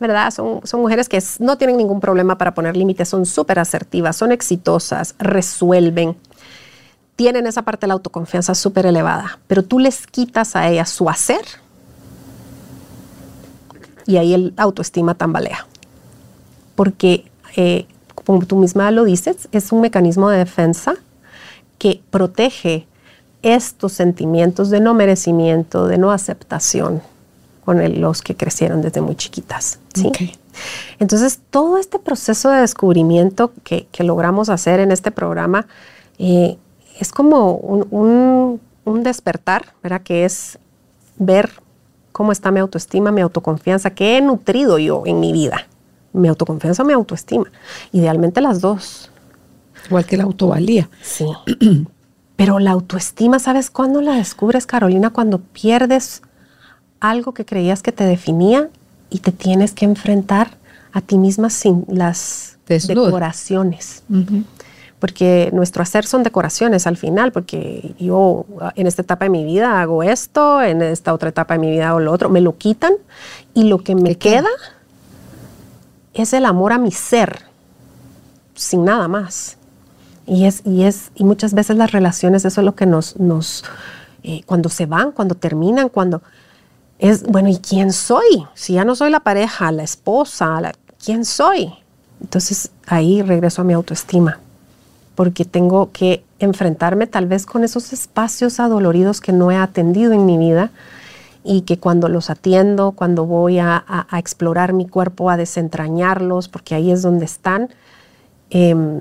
¿verdad? Son, son mujeres que no tienen ningún problema para poner límites, son súper asertivas, son exitosas, resuelven, tienen esa parte de la autoconfianza súper elevada, pero tú les quitas a ellas su hacer y ahí el autoestima tambalea. Porque, eh, como tú misma lo dices, es un mecanismo de defensa que protege estos sentimientos de no merecimiento, de no aceptación con el- los que crecieron desde muy chiquitas. ¿sí? Entonces, todo este proceso de descubrimiento que, que logramos hacer en este programa eh, es como un, un- un despertar, ¿verdad? Que es ver cómo está mi autoestima, mi autoconfianza, qué he nutrido yo en mi vida. Mi autoconfianza o mi autoestima. Idealmente las dos. Igual que la autovalía. Sí. Pero la autoestima, ¿sabes cuándo la descubres, Carolina? Cuando pierdes algo que creías que te definía y te tienes que enfrentar a ti misma sin las decoraciones. Porque nuestro hacer son decoraciones al final, porque yo en esta etapa de mi vida hago esto, en esta otra etapa de mi vida hago lo otro, me lo quitan y lo que me queda es el amor a mi ser, sin nada más. Y es, y es, y muchas veces las relaciones, eso es lo que nos, nos eh, cuando se van, cuando terminan, cuando es, bueno, ¿y quién soy? Si ya no soy la pareja, la esposa, la- ¿quién soy? Entonces ahí regreso a mi autoestima, porque tengo que enfrentarme tal vez con esos espacios adoloridos que no he atendido en mi vida y que cuando los atiendo, cuando voy a, a- a explorar mi cuerpo, a desentrañarlos, porque ahí es donde están, em,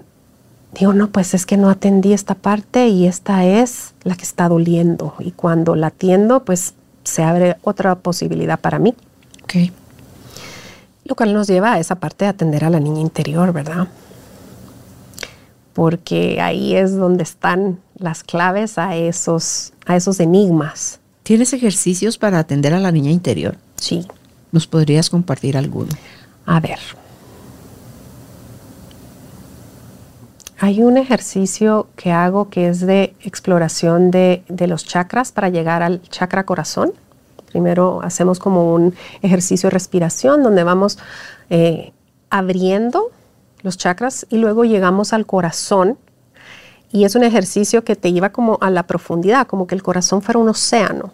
digo, no, pues es que no atendí esta parte y esta es la que está doliendo. Y cuando la atiendo, pues se abre otra posibilidad para mí. Ok. Lo cual nos lleva a esa parte de atender a la niña interior, ¿verdad? Porque ahí es donde están las claves a esos, a esos enigmas. ¿Tienes ejercicios para atender a la niña interior? Sí. ¿Nos podrías compartir alguno? A ver. Hay un ejercicio que hago que es de exploración de, los chakras para llegar al chakra corazón. Primero hacemos como un ejercicio de respiración donde vamos eh, abriendo los chakras y luego llegamos al corazón. Y es un ejercicio que te lleva como a la profundidad, como que el corazón fuera un océano.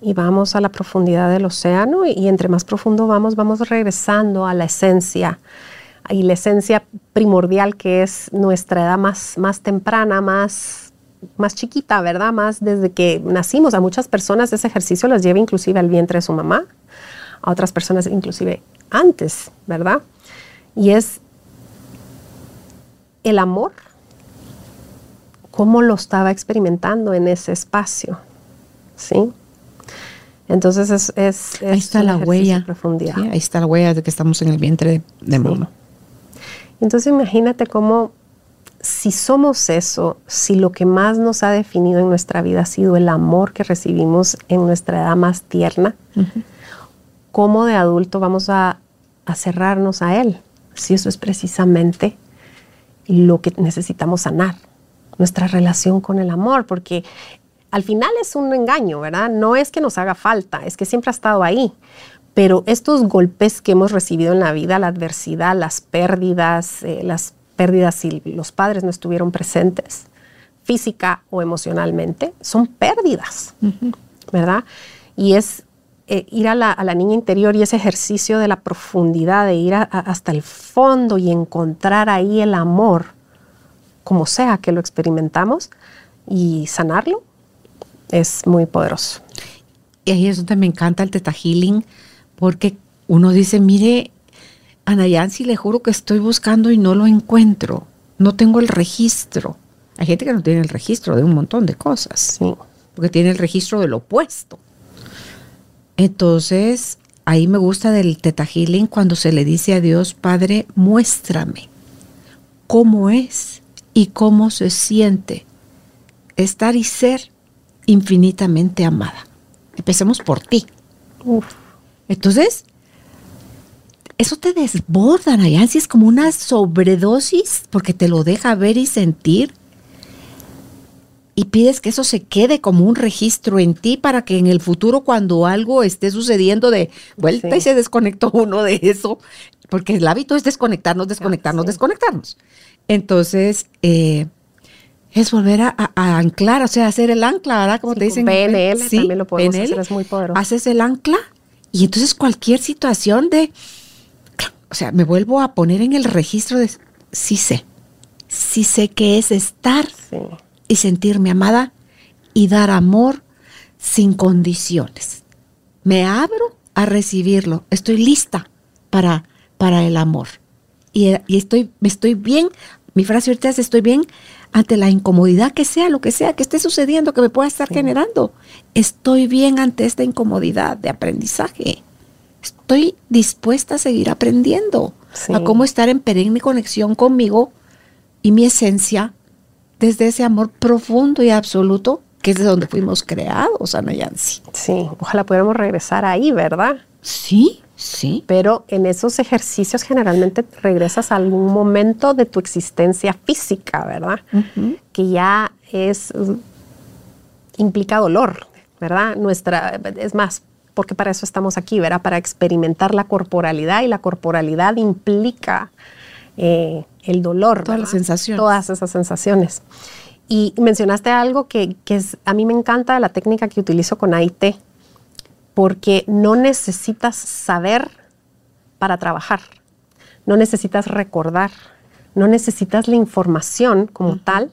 Y vamos a la profundidad del océano y entre más profundo vamos, vamos regresando a la esencia y la esencia primordial que es nuestra edad más, más temprana, más, más chiquita, ¿verdad? Más desde que nacimos. A muchas personas ese ejercicio los lleva inclusive al vientre de su mamá, a otras personas inclusive antes, ¿verdad? Y es el amor, cómo lo estaba experimentando en ese espacio, ¿sí? Entonces es, es, ahí está la huella. Profundidad. ahí está la huella de que estamos en el vientre de, de mamá. Entonces imagínate cómo si somos eso, si lo que más nos ha definido en nuestra vida ha sido el amor que recibimos en nuestra edad más tierna, ¿cómo de adulto vamos a, a, cerrarnos a Él? Si eso es precisamente lo que necesitamos sanar, nuestra relación con el amor, porque al final es un engaño, ¿verdad? No es que nos haga falta, es que siempre ha estado ahí, pero estos golpes que hemos recibido en la vida, la adversidad, las pérdidas, eh, las pérdidas si los padres no estuvieron presentes, física o emocionalmente, son pérdidas, ¿verdad? Y es eh, ir a la, niña interior y ese ejercicio de la profundidad, de ir hasta el fondo y encontrar ahí el amor, como sea que lo experimentamos, y sanarlo, es muy poderoso. Y ahí es donde me encanta el Teta Healing, porque uno dice, mire, Ana Yancy, le juro que estoy buscando y no lo encuentro, no tengo el registro. Hay gente que no tiene el registro de un montón de cosas, porque tiene el registro del opuesto. Entonces, ahí me gusta del Teta Healing cuando se le dice a Dios, Padre, muéstrame cómo es y cómo se siente estar y ser infinitamente amada. Empecemos por ti. Uf. Entonces, eso te desborda, si es como una sobredosis porque te lo deja ver y sentir. Y pides que eso se quede como un registro en ti para que en el futuro cuando algo esté sucediendo de vuelta y se desconectó uno de eso, porque el hábito es desconectarnos, desconectarnos, desconectarnos. Entonces, eh, es volver a, anclar, o sea, hacer el ancla, ¿verdad? Como te dicen. PNL también lo podemos hacer, es muy poderoso. Haces el ancla y entonces cualquier situación de, o sea, me vuelvo a poner en el registro de, sí sé, sí sé que es estar y sentirme amada y dar amor sin condiciones. Me abro a recibirlo, estoy lista para, para el amor. Y, y estoy, estoy bien, mi frase ahorita es estoy bien ante la incomodidad que sea, lo que sea que esté sucediendo, que me pueda estar generando. Estoy bien ante esta incomodidad de aprendizaje. Estoy dispuesta a seguir aprendiendo, a cómo estar en perenne conexión conmigo y mi esencia desde ese amor profundo y absoluto que es de donde fuimos creados, Ana Yancy. Sí, ojalá pudiéramos regresar ahí, ¿verdad? Sí, Sí. Pero en esos ejercicios generalmente regresas a algún momento de tu existencia física, ¿verdad? Que ya es uh, implica dolor, ¿verdad? Nuestra es más porque para eso estamos aquí, ¿verdad? Para experimentar la corporalidad y la corporalidad implica eh, el dolor. Todas las sensaciones. Todas esas sensaciones. Y mencionaste algo que, que es, a mí me encanta la técnica que utilizo con AIT, porque no necesitas saber para trabajar, no necesitas recordar, no necesitas la información como tal,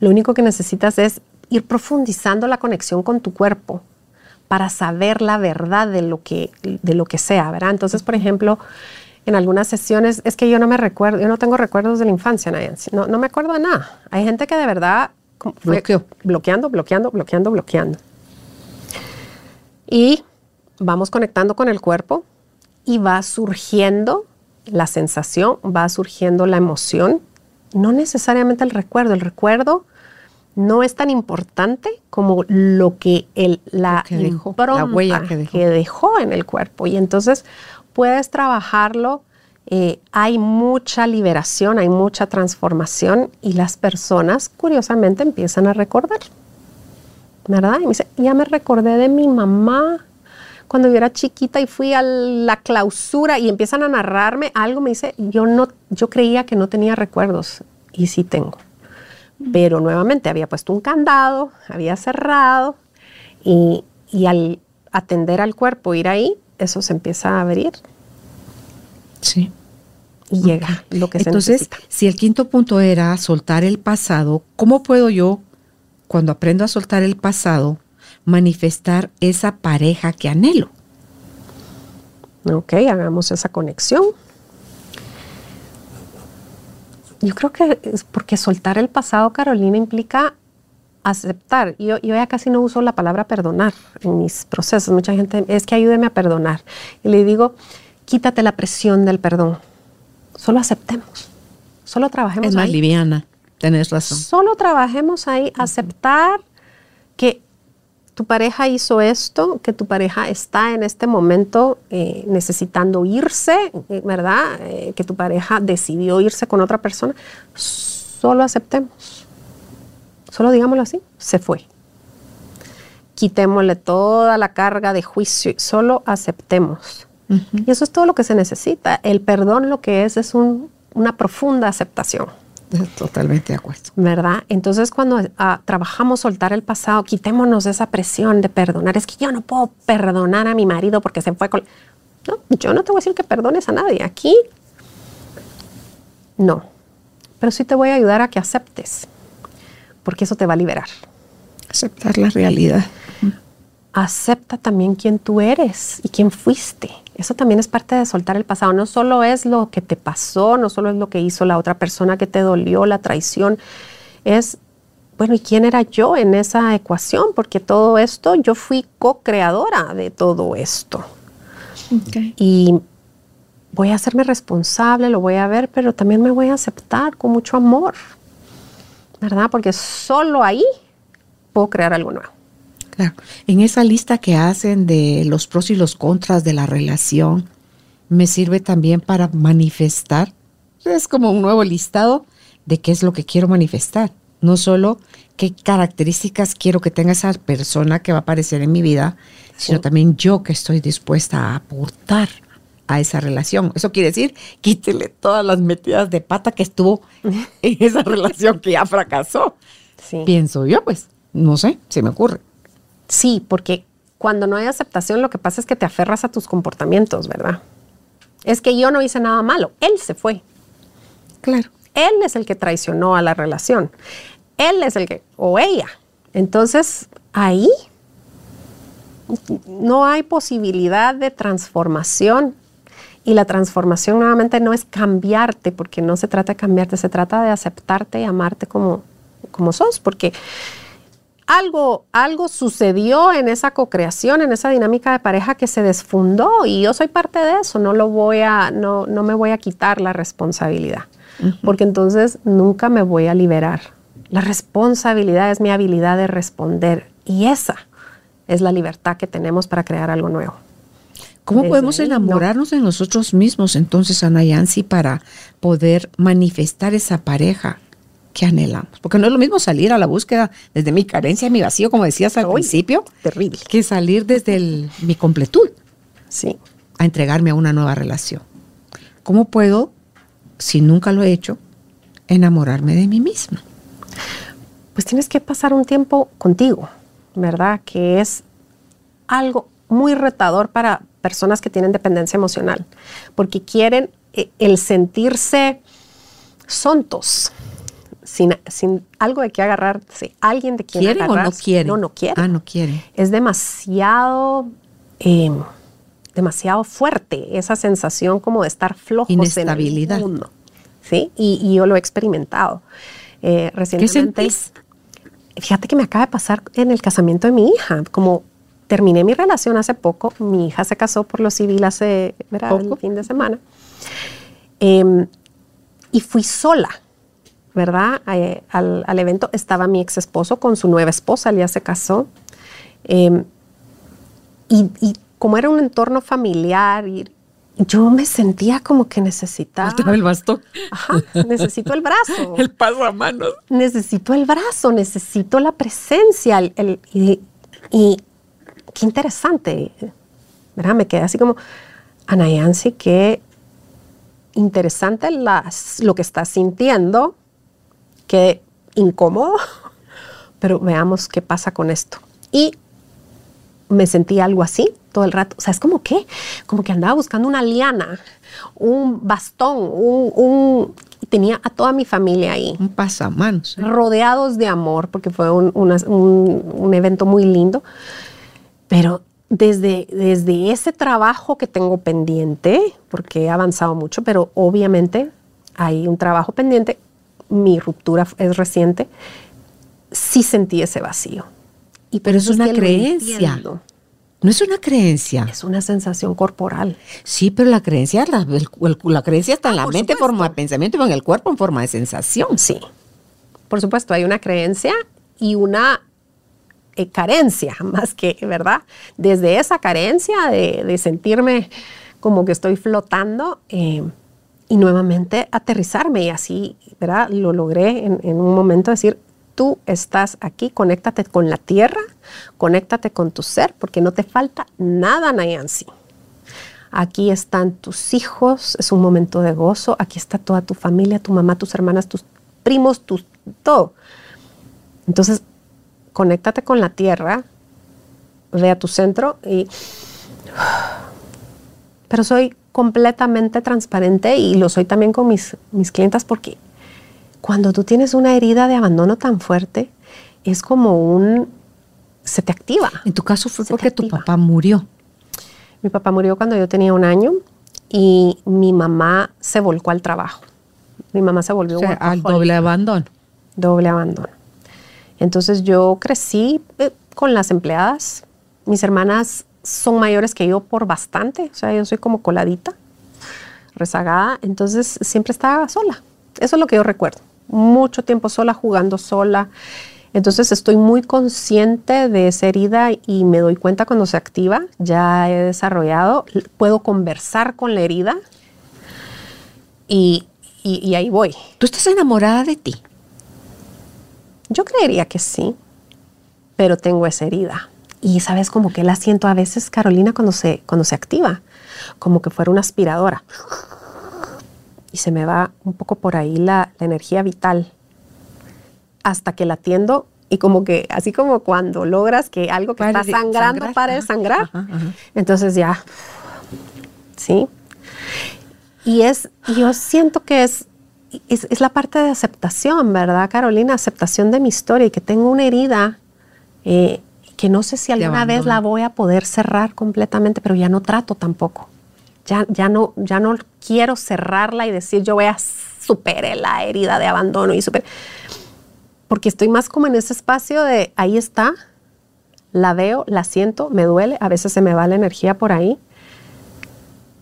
lo único que necesitas es ir profundizando la conexión con tu cuerpo para saber la verdad de lo que, de lo que sea, ¿verdad? Entonces, por ejemplo, en algunas sesiones, es que yo no me recuerdo, yo no tengo recuerdos de la infancia, no, no me acuerdo de nada. Hay gente que de verdad bloqueando, bloqueando, bloqueando, bloqueando. Y vamos conectando con el cuerpo y va surgiendo la sensación, va surgiendo la emoción, no necesariamente el recuerdo. El recuerdo no es tan importante como lo que el, la, dejó, la huella que dejó. en el cuerpo. Y entonces puedes trabajarlo. Eh, hay mucha liberación, hay mucha transformación y las personas curiosamente empiezan a recordar. ¿verdad? Y me dice, ya me recordé de mi mamá cuando yo era chiquita y fui a la clausura y empiezan a narrarme algo, me dice, yo no, yo creía que no tenía recuerdos y sí tengo. Pero nuevamente había puesto un candado, había cerrado y, y al atender al cuerpo, ir ahí, eso se empieza a abrir. Sí. Y llega lo que Entonces, se necesita. si el quinto punto era soltar el pasado, ¿cómo puedo yo, cuando aprendo a soltar el pasado, manifestar esa pareja que anhelo? Ok, hagamos esa conexión. Yo creo que es porque soltar el pasado, Carolina, implica aceptar. Yo, yo ya casi no uso la palabra perdonar en mis procesos. Mucha gente es que ayúdeme a perdonar. Y le digo, quítate la presión del perdón. Solo aceptemos. Solo trabajemos Es más ahí. liviana, tenés razón. Solo trabajemos ahí, aceptar tu pareja hizo esto, que tu pareja está en este momento eh, necesitando irse, eh, ¿verdad? Eh, que tu pareja decidió irse con otra persona. Solo aceptemos. Solo digámoslo así, se fue. Quitémosle toda la carga de juicio, solo aceptemos. Y eso es todo lo que se necesita. El perdón lo que es es un- una profunda aceptación. Totalmente de acuerdo. ¿verdad? Entonces cuando ah, trabajamos soltar el pasado, quitémonos esa presión de perdonar. Es que yo no puedo perdonar a mi marido porque se fue con... No, yo no te voy a decir que perdones a nadie. Aquí, no. Pero sí te voy a ayudar a que aceptes, porque eso te va a liberar. Aceptar la realidad. Acepta también quién tú eres y quién fuiste. Eso también es parte de soltar el pasado. No solo es lo que te pasó, no solo es lo que hizo la otra persona que te dolió, la traición. Es, bueno, ¿y quién era yo en esa ecuación? Porque todo esto, yo fui co-creadora de todo esto. Y voy a hacerme responsable, lo voy a ver, pero también me voy a aceptar con mucho amor. ¿Verdad? Porque solo ahí puedo crear algo nuevo. En esa lista que hacen de los pros y los contras de la relación, me sirve también para manifestar. Es como un nuevo listado de qué es lo que quiero manifestar. No solo qué características quiero que tenga esa persona que va a aparecer en mi vida, sino también yo que estoy dispuesta a aportar a esa relación. Eso quiere decir, quítele todas las metidas de pata que estuvo en esa relación que ya fracasó. Sí. Pienso yo, pues, no sé, se me ocurre. Sí, porque cuando no hay aceptación lo que pasa es que te aferras a tus comportamientos, ¿verdad? Es que yo no hice nada malo, él se fue. Claro. Él es el que traicionó a la relación. Él es el que, o ella. Entonces, ahí no hay posibilidad de transformación. Y la transformación nuevamente no es cambiarte, porque no se trata de cambiarte, se trata de aceptarte y amarte como, como sos, porque algo, algo sucedió en esa co-creación, en esa dinámica de pareja que se desfundó y yo soy parte de eso, no lo voy a, no, no me voy a quitar la responsabilidad, porque entonces nunca me voy a liberar. La responsabilidad es mi habilidad de responder y esa es la libertad que tenemos para crear algo nuevo. ¿Cómo Desde podemos no. enamorarnos de nosotros mismos entonces, Ana Yancy, para poder manifestar esa pareja que anhelamos? Porque no es lo mismo salir a la búsqueda desde mi carencia, mi vacío, como decías al principio, terrible. que salir desde el- mi completud Sí. a entregarme a una nueva relación. ¿Cómo puedo, si nunca lo he hecho, enamorarme de mí misma? pues tienes que pasar un tiempo contigo, ¿verdad? Que es algo muy retador para personas que tienen dependencia emocional, porque quieren eh, el sentirse sontos, sin, sin algo de qué agarrarse, alguien de quien ¿Quieren o no agarrarse. quieren? No, no quieren. Ah, no quieren. Es demasiado, eh, demasiado fuerte esa sensación como de estar flojos Inestabilidad. en el mundo, ¿sí? Y, y yo lo he experimentado. Eh, ¿Qué recientemente, sentís? Fíjate que me acaba de pasar en el casamiento de mi hija. Como terminé mi relación hace poco, mi hija se casó por lo civil hace ¿verdad? El fin de semana. Em, y fui sola, ¿verdad? Eh, al, al evento estaba mi ex esposo con su nueva esposa, él ya se casó. Em, y, y como era un entorno familiar y, yo me sentía como que necesitaba. el bastón. Ajá, necesito el brazo. el pasamanos. Necesito el brazo, necesito la presencia. El, y, qué interesante. ¿verdad? Me quedé así como, Anayansi, qué interesante las, lo que estás sintiendo, qué incómodo, pero veamos qué pasa con esto. Y me sentí algo así todo el rato. O sea, es como que, como que andaba buscando una liana, un bastón, un, tenía a toda mi familia ahí. Un pasamanos. Rodeados de amor, porque fue un, un, evento muy lindo. Pero desde, desde ese trabajo que tengo pendiente, porque he avanzado mucho, pero obviamente hay un trabajo pendiente, mi ruptura es reciente, sí sentí ese vacío. Y pero es una creencia. No es una creencia. Es una sensación corporal. Sí, pero la creencia, la, la creencia está en la ah, mente en forma de pensamiento y en el cuerpo en forma de sensación. Sí. Por supuesto, hay una creencia y una eh, carencia, más que, ¿verdad? Desde esa carencia de, sentirme como que estoy flotando eh, y nuevamente aterrizarme y así, ¿verdad? Lo logré en, un momento decir, tú estás aquí, conéctate con la tierra, conéctate con tu ser, porque no te falta nada, Nayansi. Aquí están tus hijos, es un momento de gozo, aquí está toda tu familia, tu mamá, tus hermanas, tus primos, tus, todo. Entonces, conéctate con la tierra, ve a tu centro y... Pero soy completamente transparente y lo soy también con mis, mis clientas porque cuando tú tienes una herida de abandono tan fuerte, es como un... se te activa. En tu caso fue porque tu papá murió. Mi papá murió cuando yo tenía un año y mi mamá se volcó al trabajo. Mi mamá se volvió o sea, al doble abandono. Doble abandono. Entonces yo crecí eh, con las empleadas. Mis hermanas son mayores que yo por bastante. O sea, yo soy como coladita, rezagada. Entonces siempre estaba sola. Eso es lo que yo recuerdo mucho tiempo sola, jugando sola. Entonces estoy muy consciente de esa herida y me doy cuenta cuando se activa, ya he desarrollado, puedo conversar con la herida y, ahí voy. ¿Tú estás enamorada de ti? Yo creería que sí, pero tengo esa herida. Y sabes como que la siento a veces, Carolina, cuando se, cuando se activa, como que fuera una aspiradora y se me va un poco por ahí la, energía vital hasta que la atiendo y como que así como cuando logras que algo que está sangrando pare de sangrar, entonces ya, ¿sí? Y es, yo siento que es, es, la parte de aceptación, ¿verdad, Carolina? Aceptación de mi historia y que tengo una herida eh, que no sé si alguna vez la voy a poder cerrar completamente, pero ya no trato tampoco. Ya, ya, no, ya no quiero cerrarla y decir yo voy a superar la herida de abandono y super porque estoy más como en ese espacio de ahí está, la veo, la siento, me duele, a veces se me va la energía por ahí,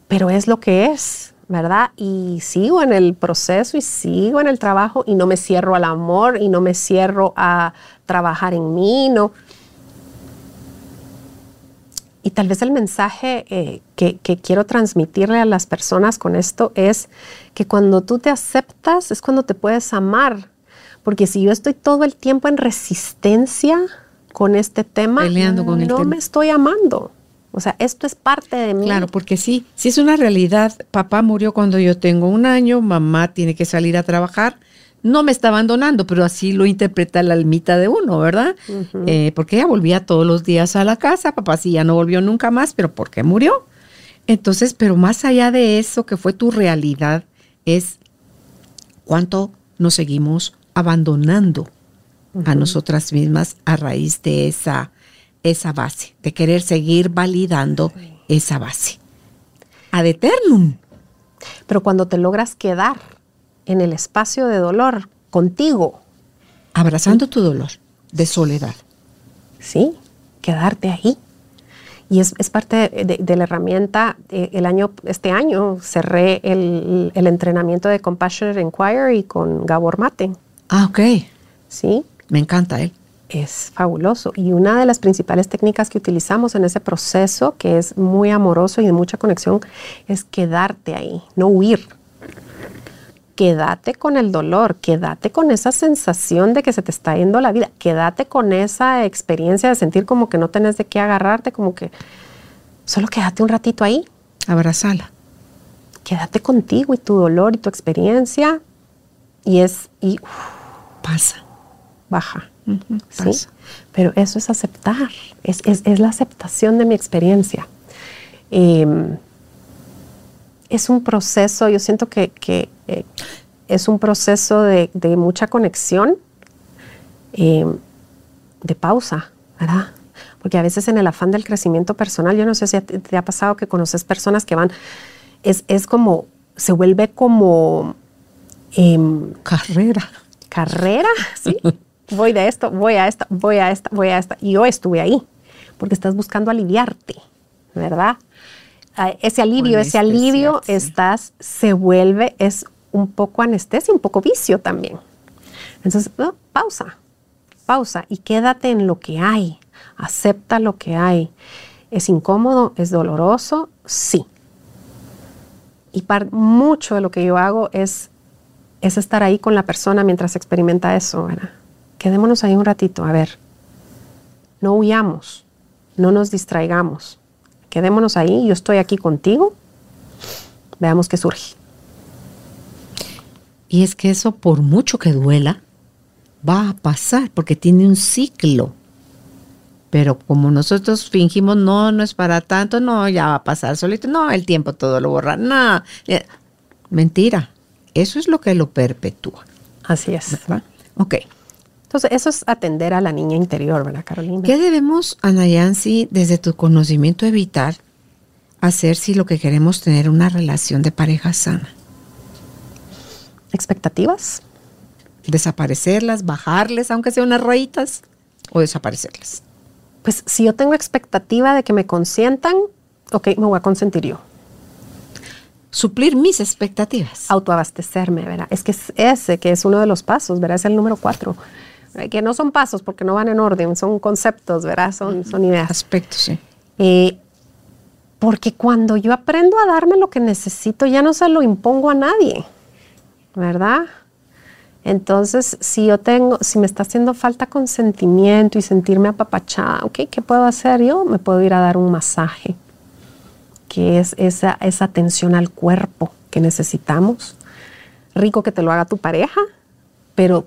pero es lo que es, ¿verdad? Y sigo en el proceso y sigo en el trabajo y no me cierro al amor y no me cierro a trabajar en mí, no y tal vez el mensaje eh, que, quiero transmitirle a las personas con esto es que cuando tú te aceptas es cuando te puedes amar. Porque si yo estoy todo el tiempo en resistencia con este tema, Peleando con no me estoy amando. O sea, esto es parte de mí. Claro, porque sí, sí es una realidad. Papá murió cuando yo tengo un año, mamá tiene que salir a trabajar no me está abandonando, pero así lo interpreta la almita de uno, ¿verdad? Eh, porque ella volvía todos los días a la casa, papá sí ya no volvió nunca más, pero ¿por qué murió? Entonces, pero más allá de eso que fue tu realidad, es cuánto nos seguimos abandonando a nosotras mismas a raíz de esa, esa base, de querer seguir validando esa base. Ad eternum. Pero cuando te logras quedar en el espacio de dolor contigo. Abrazando tu dolor de soledad. Sí, quedarte ahí. Y es, parte de, la herramienta. Eh, el año, este año cerré el, entrenamiento de Compassionate Inquiry con Gabor Mate. Ah, ok. Sí. Me encanta él. es fabuloso. Y una de las principales técnicas que utilizamos en ese proceso, que es muy amoroso y de mucha conexión, es quedarte ahí, no huir. Quédate con el dolor, quédate con esa sensación de que se te está yendo la vida, quédate con esa experiencia de sentir como que no tenés de qué agarrarte, como que solo quédate un ratito ahí. Abrazala. Quédate contigo y tu dolor y tu experiencia. Y es, y pasa. Baja. ¿sí? Pero eso es aceptar, es, la aceptación de mi experiencia. Em, es un proceso, yo siento que, eh, es un proceso de, mucha conexión, em, de pausa, ¿verdad? Porque a veces en el afán del crecimiento personal, yo no sé si te, ha pasado que conoces personas que van, es, es como, se vuelve como... Em, carrera. Carrera, sí. voy de esto, voy a esta, voy a esta, voy a esta. Y yo estuve ahí, porque estás buscando aliviarte, ¿verdad? Ese alivio, ese alivio, estás, se vuelve, es un poco anestesia, un poco vicio también. Entonces, pausa, pausa y quédate en lo que hay, acepta lo que hay. ¿Es incómodo? ¿Es doloroso? Sí. Y mucho de lo que yo hago es, es estar ahí con la persona mientras experimenta eso, ¿verdad? quedémonos ahí un ratito, a ver, no huyamos, no nos distraigamos, quedémonos ahí, yo estoy aquí contigo, veamos qué surge. Y es que eso, por mucho que duela, va a pasar porque tiene un ciclo. Pero como nosotros fingimos, no, no es para tanto, no, ya va a pasar solito, no, el tiempo todo lo borra, nada. Mentira, eso es lo que lo perpetúa. Así es. Ok. Entonces, eso es atender a la niña interior, ¿verdad, Carolina? ¿Qué debemos, Ana Yancy, desde tu conocimiento evitar hacer si lo que queremos tener una relación de pareja sana? ¿Expectativas? Desaparecerlas, bajarles, aunque sean unas rayitas, o desaparecerlas. Pues si yo tengo expectativa de que me consientan, ok, me voy a consentir yo. Suplir mis expectativas. Autoabastecerme, ¿verdad? Es que es ese que es uno de los pasos, ¿verdad? Es el número cuatro que no son pasos porque no van en orden, son conceptos, ¿verdad? Son, son ideas. Aspectos, sí. Eh, porque cuando yo aprendo a darme lo que necesito, ya no se lo impongo a nadie, ¿verdad? Entonces, si yo tengo, si me está haciendo falta consentimiento y sentirme apapachada, ¿ok? ¿Qué puedo hacer yo? Me puedo ir a dar un masaje, que es esa, esa atención al cuerpo que necesitamos. Rico que te lo haga tu pareja, pero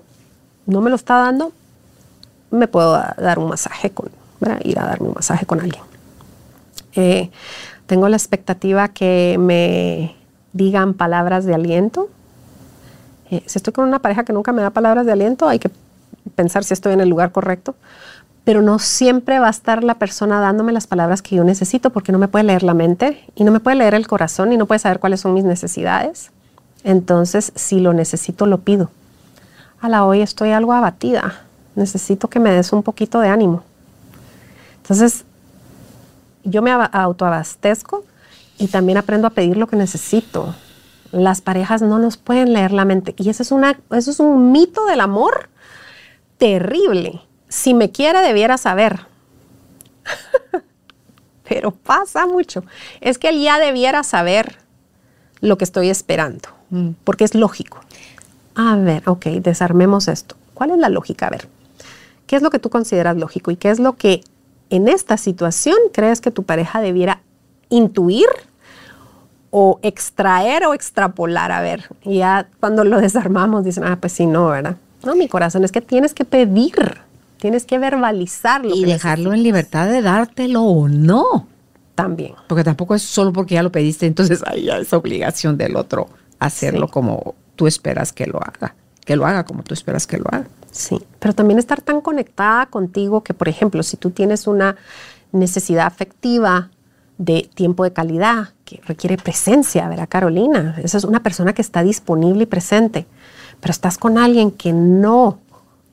no me lo está dando, me puedo dar un masaje con, ir a darme un masaje con alguien. Eh, tengo la expectativa que me digan palabras de aliento. Eh, si estoy con una pareja que nunca me da palabras de aliento, hay que pensar si estoy en el lugar correcto. Pero no siempre va a estar la persona dándome las palabras que yo necesito porque no me puede leer la mente y no me puede leer el corazón y no puede saber cuáles son mis necesidades. Entonces, si lo necesito, lo pido a la hoy estoy algo abatida, necesito que me des un poquito de ánimo. Entonces, yo me autoabastezco y también aprendo a pedir lo que necesito. Las parejas no nos pueden leer la mente y eso es, una, eso es un mito del amor terrible. Si me quiere, debiera saber. Pero pasa mucho. Es que él ya debiera saber lo que estoy esperando, mm. porque es lógico. A ver, ok, desarmemos esto. ¿Cuál es la lógica? A ver, ¿qué es lo que tú consideras lógico y qué es lo que en esta situación crees que tu pareja debiera intuir o extraer o extrapolar? A ver, y ya cuando lo desarmamos dicen, ah, pues sí, no, ¿verdad? No, mi corazón, es que tienes que pedir, tienes que verbalizarlo. Y dejarlo en libertad de dártelo o no. También. Porque tampoco es solo porque ya lo pediste, entonces ahí ya es obligación del otro hacerlo como tú esperas que lo haga, que lo haga como tú esperas que lo haga. Sí, pero también estar tan conectada contigo que, por ejemplo, si tú tienes una necesidad afectiva de tiempo de calidad que requiere presencia, ¿verdad, Carolina? Esa es una persona que está disponible y presente, pero estás con alguien que no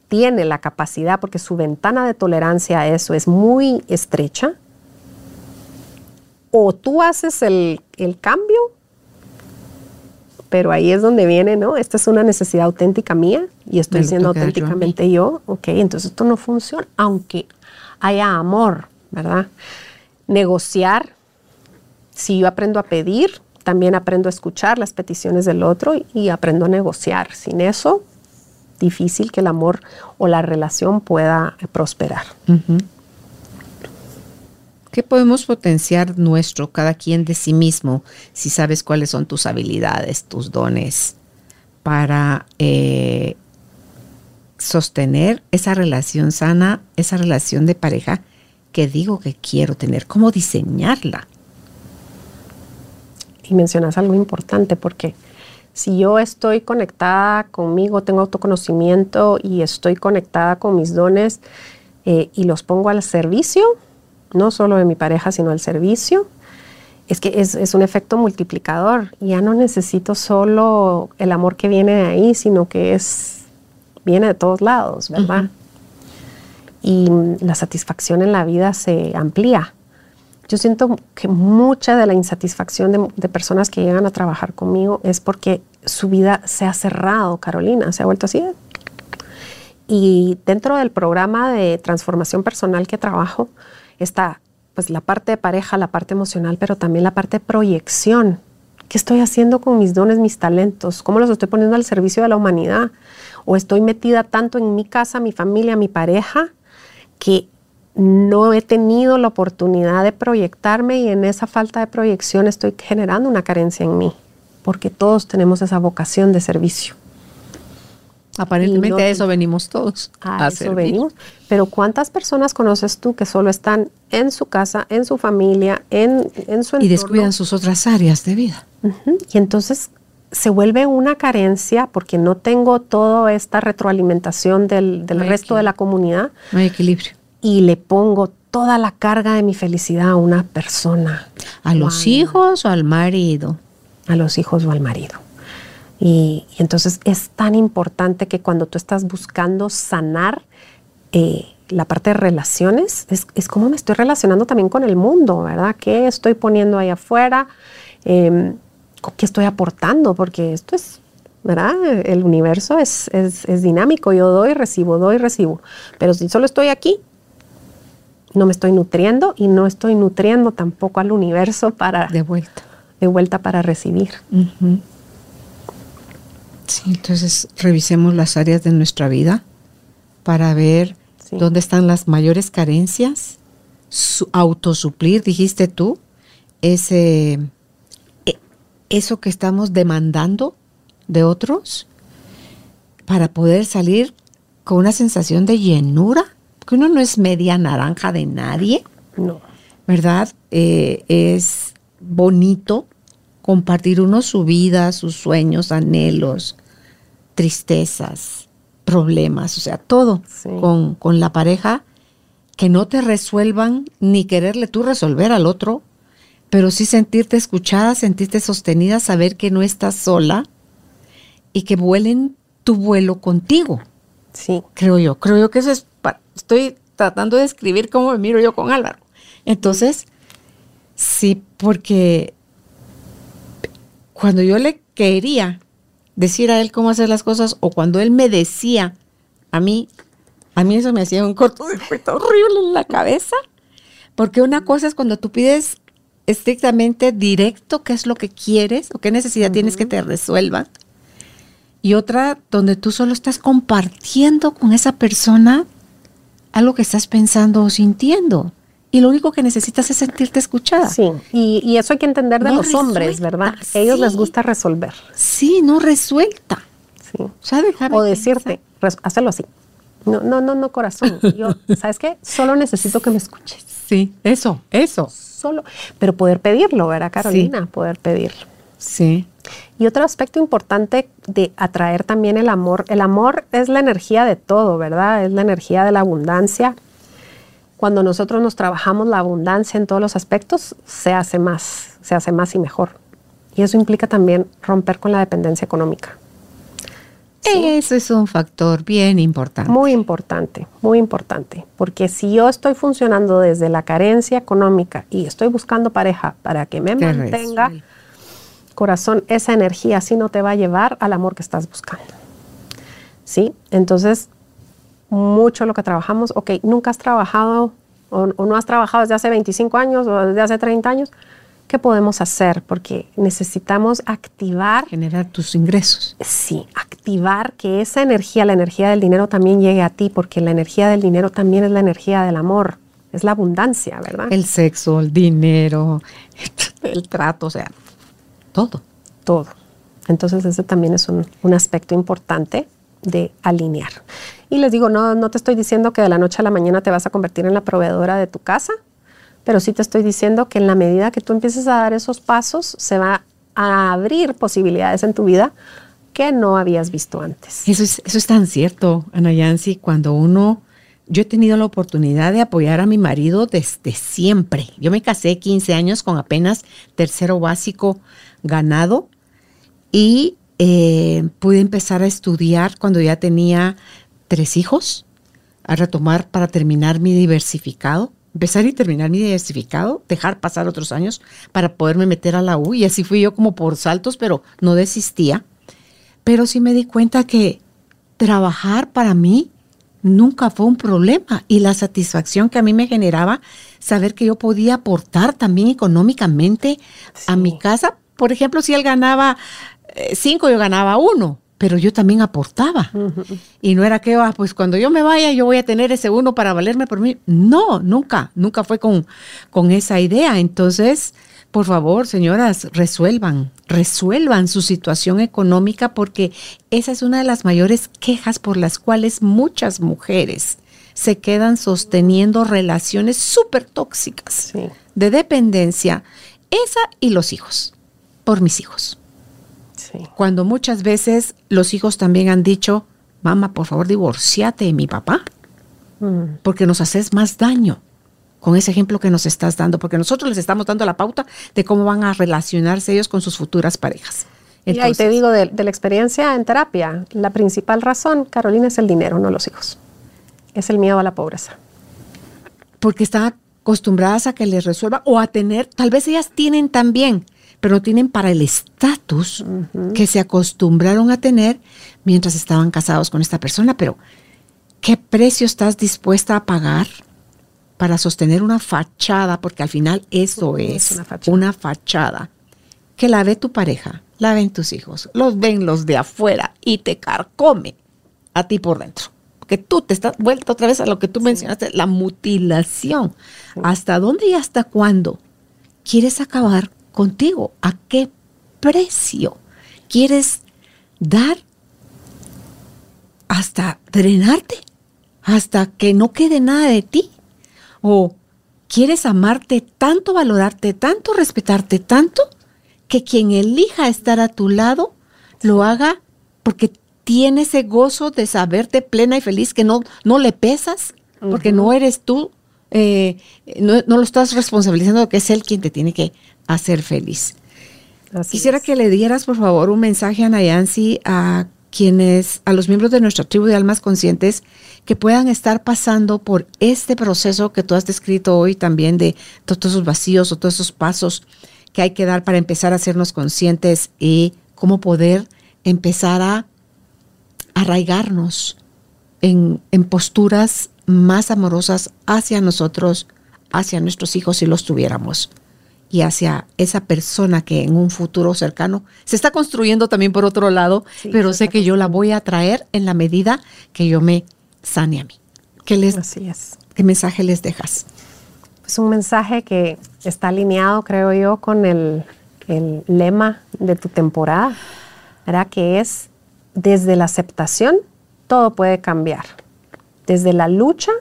tiene la capacidad porque su ventana de tolerancia a eso es muy estrecha, o tú haces el, el cambio pero ahí es donde viene, ¿no? Esta es una necesidad auténtica mía y estoy siendo dar yo auténticamente yo, ok, entonces esto no funciona, aunque haya amor, ¿verdad? Negociar, si yo aprendo a pedir, también aprendo a escuchar las peticiones del otro y aprendo a negociar. Sin eso, difícil que el amor o la relación pueda prosperar. ¿Qué podemos potenciar nuestro, cada quien de sí mismo, si sabes cuáles son tus habilidades, tus dones, para eh, sostener esa relación sana, esa relación de pareja que digo que quiero tener? ¿Cómo diseñarla? Y mencionas algo importante porque si yo estoy conectada conmigo, tengo autoconocimiento y estoy conectada con mis dones eh, y los pongo al servicio, no solo de mi pareja, sino al servicio, es que es, es un efecto multiplicador. Ya no necesito solo el amor que viene de ahí, sino que es viene de todos lados, ¿verdad? Y mm, la satisfacción en la vida se amplía. Yo siento que mucha de la insatisfacción de, de personas que llegan a trabajar conmigo es porque su vida se ha cerrado, Carolina, se ha vuelto así. Y dentro del programa de transformación personal que trabajo está pues la parte de pareja, la parte emocional, pero también la parte de proyección. ¿Qué estoy haciendo con mis dones, mis talentos? ¿Cómo los estoy poniendo al servicio de la humanidad? ¿O estoy metida tanto en mi casa, mi familia, mi pareja, que no he tenido la oportunidad de proyectarme y en esa falta de proyección estoy generando una carencia en mí? Porque todos tenemos esa vocación de servicio. Aparentemente no- a eso venimos todos. A, eso servir. venimos. Pero ¿cuántas personas conoces tú que solo están en su casa, en su familia, en, en su entorno? Y descuidan sus otras áreas de vida. Y entonces se vuelve una carencia porque no tengo toda esta retroalimentación del, del No resto de la comunidad No hay equilibrio. y le pongo toda la carga de mi felicidad a una persona, ¿A los Wow. hijos o al marido? a los hijos o al marido. Y, y entonces es tan importante que cuando tú estás buscando sanar eh, la parte de relaciones, es, es cómo me estoy relacionando también con el mundo, ¿verdad? ¿Qué estoy poniendo ahí afuera? Em, ¿Qué estoy aportando? Porque esto es, ¿verdad? El universo es, es, es dinámico, yo doy, recibo, doy, recibo. Pero si solo estoy aquí, no me estoy nutriendo y no estoy nutriendo tampoco al universo para De vuelta. de vuelta para recibir. Sí, entonces revisemos las áreas de nuestra vida para ver Sí. dónde están las mayores carencias, su, autosuplir, dijiste tú, ese, e- eso que estamos demandando de otros para poder salir con una sensación de llenura, que uno no es media naranja de nadie, No. ¿verdad? Eh, es bonito compartir uno su vida, sus sueños, anhelos, tristezas, problemas, o sea, todo Sí. con, con la pareja, que no te resuelvan ni quererle tú resolver al otro, pero sí sentirte escuchada, sentirte sostenida, saber que no estás sola y que vuelen tu vuelo contigo Sí. creo yo. Creo yo que eso es, estoy tratando de escribir cómo me miro yo con Álvaro. Entonces, sí, porque cuando yo le quería decir a él cómo hacer las cosas o cuando él me decía a mí, a mí eso me hacía un cortocircuito horrible en la cabeza, porque una cosa es cuando tú pides estrictamente directo qué es lo que quieres o qué necesidad tienes que te resuelvan y otra donde tú solo estás compartiendo con esa persona algo que estás pensando o sintiendo. Y lo único que necesitas es sentirte escuchada. Sí, y, y eso hay que entender de No los hombres, ¿verdad? A ellos les sí. gusta resolver. Sí, no resuelta. Sí. O sea, déjame O decirte, hazlo así. No, no, no, no, corazón. Yo, ¿sabes qué? Solo necesito que me escuches. Sí, eso, eso. Solo. Pero poder pedirlo, ¿verdad, Carolina? Poder pedirlo. Sí. Y otro aspecto importante de atraer también el amor. El amor es la energía de todo, ¿verdad? Es la energía de la abundancia. Cuando nosotros nos trabajamos la abundancia en todos los aspectos, se hace más, se hace más y mejor. Y eso implica también romper con la dependencia económica. Eso es un factor bien importante. Muy importante, muy importante. Porque si yo estoy funcionando desde la carencia económica y estoy buscando pareja para que me Te mantenga, corazón, esa energía así no te va a llevar al amor que estás buscando. ¿Sí? Entonces, mucho lo que trabajamos, ok, nunca has trabajado o, no has trabajado desde hace 25 años o desde hace 30 años, ¿qué podemos hacer? Porque necesitamos activar. Generar tus ingresos. Sí, activar que esa energía, la energía del dinero también llegue a ti, porque la energía del dinero también es la energía del amor, es la abundancia, ¿verdad? El sexo, el dinero, el trato, o sea, todo. Todo. Entonces ese también es un, un aspecto importante de alinear. Y les digo, no, no te estoy diciendo que de la noche a la mañana te vas a convertir en la proveedora de tu casa, pero sí te estoy diciendo que en la medida que tú empieces a dar esos pasos, se va a abrir posibilidades en tu vida que no habías visto antes. Eso es, eso es tan cierto, Ana Yancy, cuando uno, yo he tenido la oportunidad de apoyar a mi marido desde siempre. Yo me casé 15 años con apenas tercero básico ganado y eh, pude empezar a estudiar cuando ya tenía tres hijos, a retomar para terminar mi diversificado, empezar y terminar mi diversificado, dejar pasar otros años para poderme meter a la U y así fui yo como por saltos, pero no desistía. Pero sí me di cuenta que trabajar para mí nunca fue un problema y la satisfacción que a mí me generaba saber que yo podía aportar también económicamente a mi casa. Por ejemplo, si él ganaba eh, cinco, yo ganaba uno, pero yo también aportaba. Y no era que, ah, pues cuando yo me vaya, yo voy a tener ese uno para valerme por mí. No, nunca, nunca fue con, con esa idea. Entonces, por favor, señoras, resuelvan, resuelvan su situación económica porque esa es una de las mayores quejas por las cuales muchas mujeres se quedan sosteniendo relaciones súper tóxicas de dependencia. Esa y los hijos, por mis hijos. Cuando muchas veces los hijos también han dicho, mamá, por favor, divorciate de mi papá, mm. porque nos haces más daño con ese ejemplo que nos estás dando, porque nosotros les estamos dando la pauta de cómo van a relacionarse ellos con sus futuras parejas. y ahí te digo de, de, la experiencia en terapia, la principal razón, Carolina, es el dinero, no los hijos. Es el miedo a la pobreza. Porque están acostumbradas a que les resuelva o a tener, tal vez ellas tienen también, pero no tienen para el estatus que se acostumbraron a tener mientras estaban casados con esta persona. Pero, ¿qué precio estás dispuesta a pagar para sostener una fachada? Porque al final eso es, una, fachada. Que la ve tu pareja, la ven tus hijos, los ven los de afuera y te carcome a ti por dentro. Que tú te estás vuelta otra vez a lo que tú mencionaste, la mutilación. ¿Hasta dónde y hasta cuándo quieres acabar contigo. ¿A qué precio quieres dar hasta drenarte? Hasta que no quede nada de ti. ¿O quieres amarte tanto, valorarte tanto, respetarte tanto, que quien elija estar a tu lado lo haga porque tiene ese gozo de saberte plena y feliz, que no, no le pesas, porque no eres tú, eh, no, no, lo estás responsabilizando que es él quien te tiene que a ser feliz. Quisiera que le dieras, por favor, un mensaje a Nayansi, a quienes, a los miembros de nuestra tribu de almas conscientes, que puedan estar pasando por este proceso que tú has descrito hoy también de todos esos vacíos o todos esos pasos que hay que dar para empezar a hacernos conscientes y cómo poder empezar a arraigarnos en, en posturas más amorosas hacia nosotros, hacia nuestros hijos si los tuviéramos y hacia esa persona que en un futuro cercano se está construyendo también por otro lado, pero sé que yo la voy a traer en la medida que yo me sane a mí. ¿Qué, les, ¿Qué mensaje les dejas? Es un mensaje que está alineado, creo yo, con el, el lema de tu temporada, ¿verdad? que es desde la aceptación todo puede cambiar. Desde la lucha,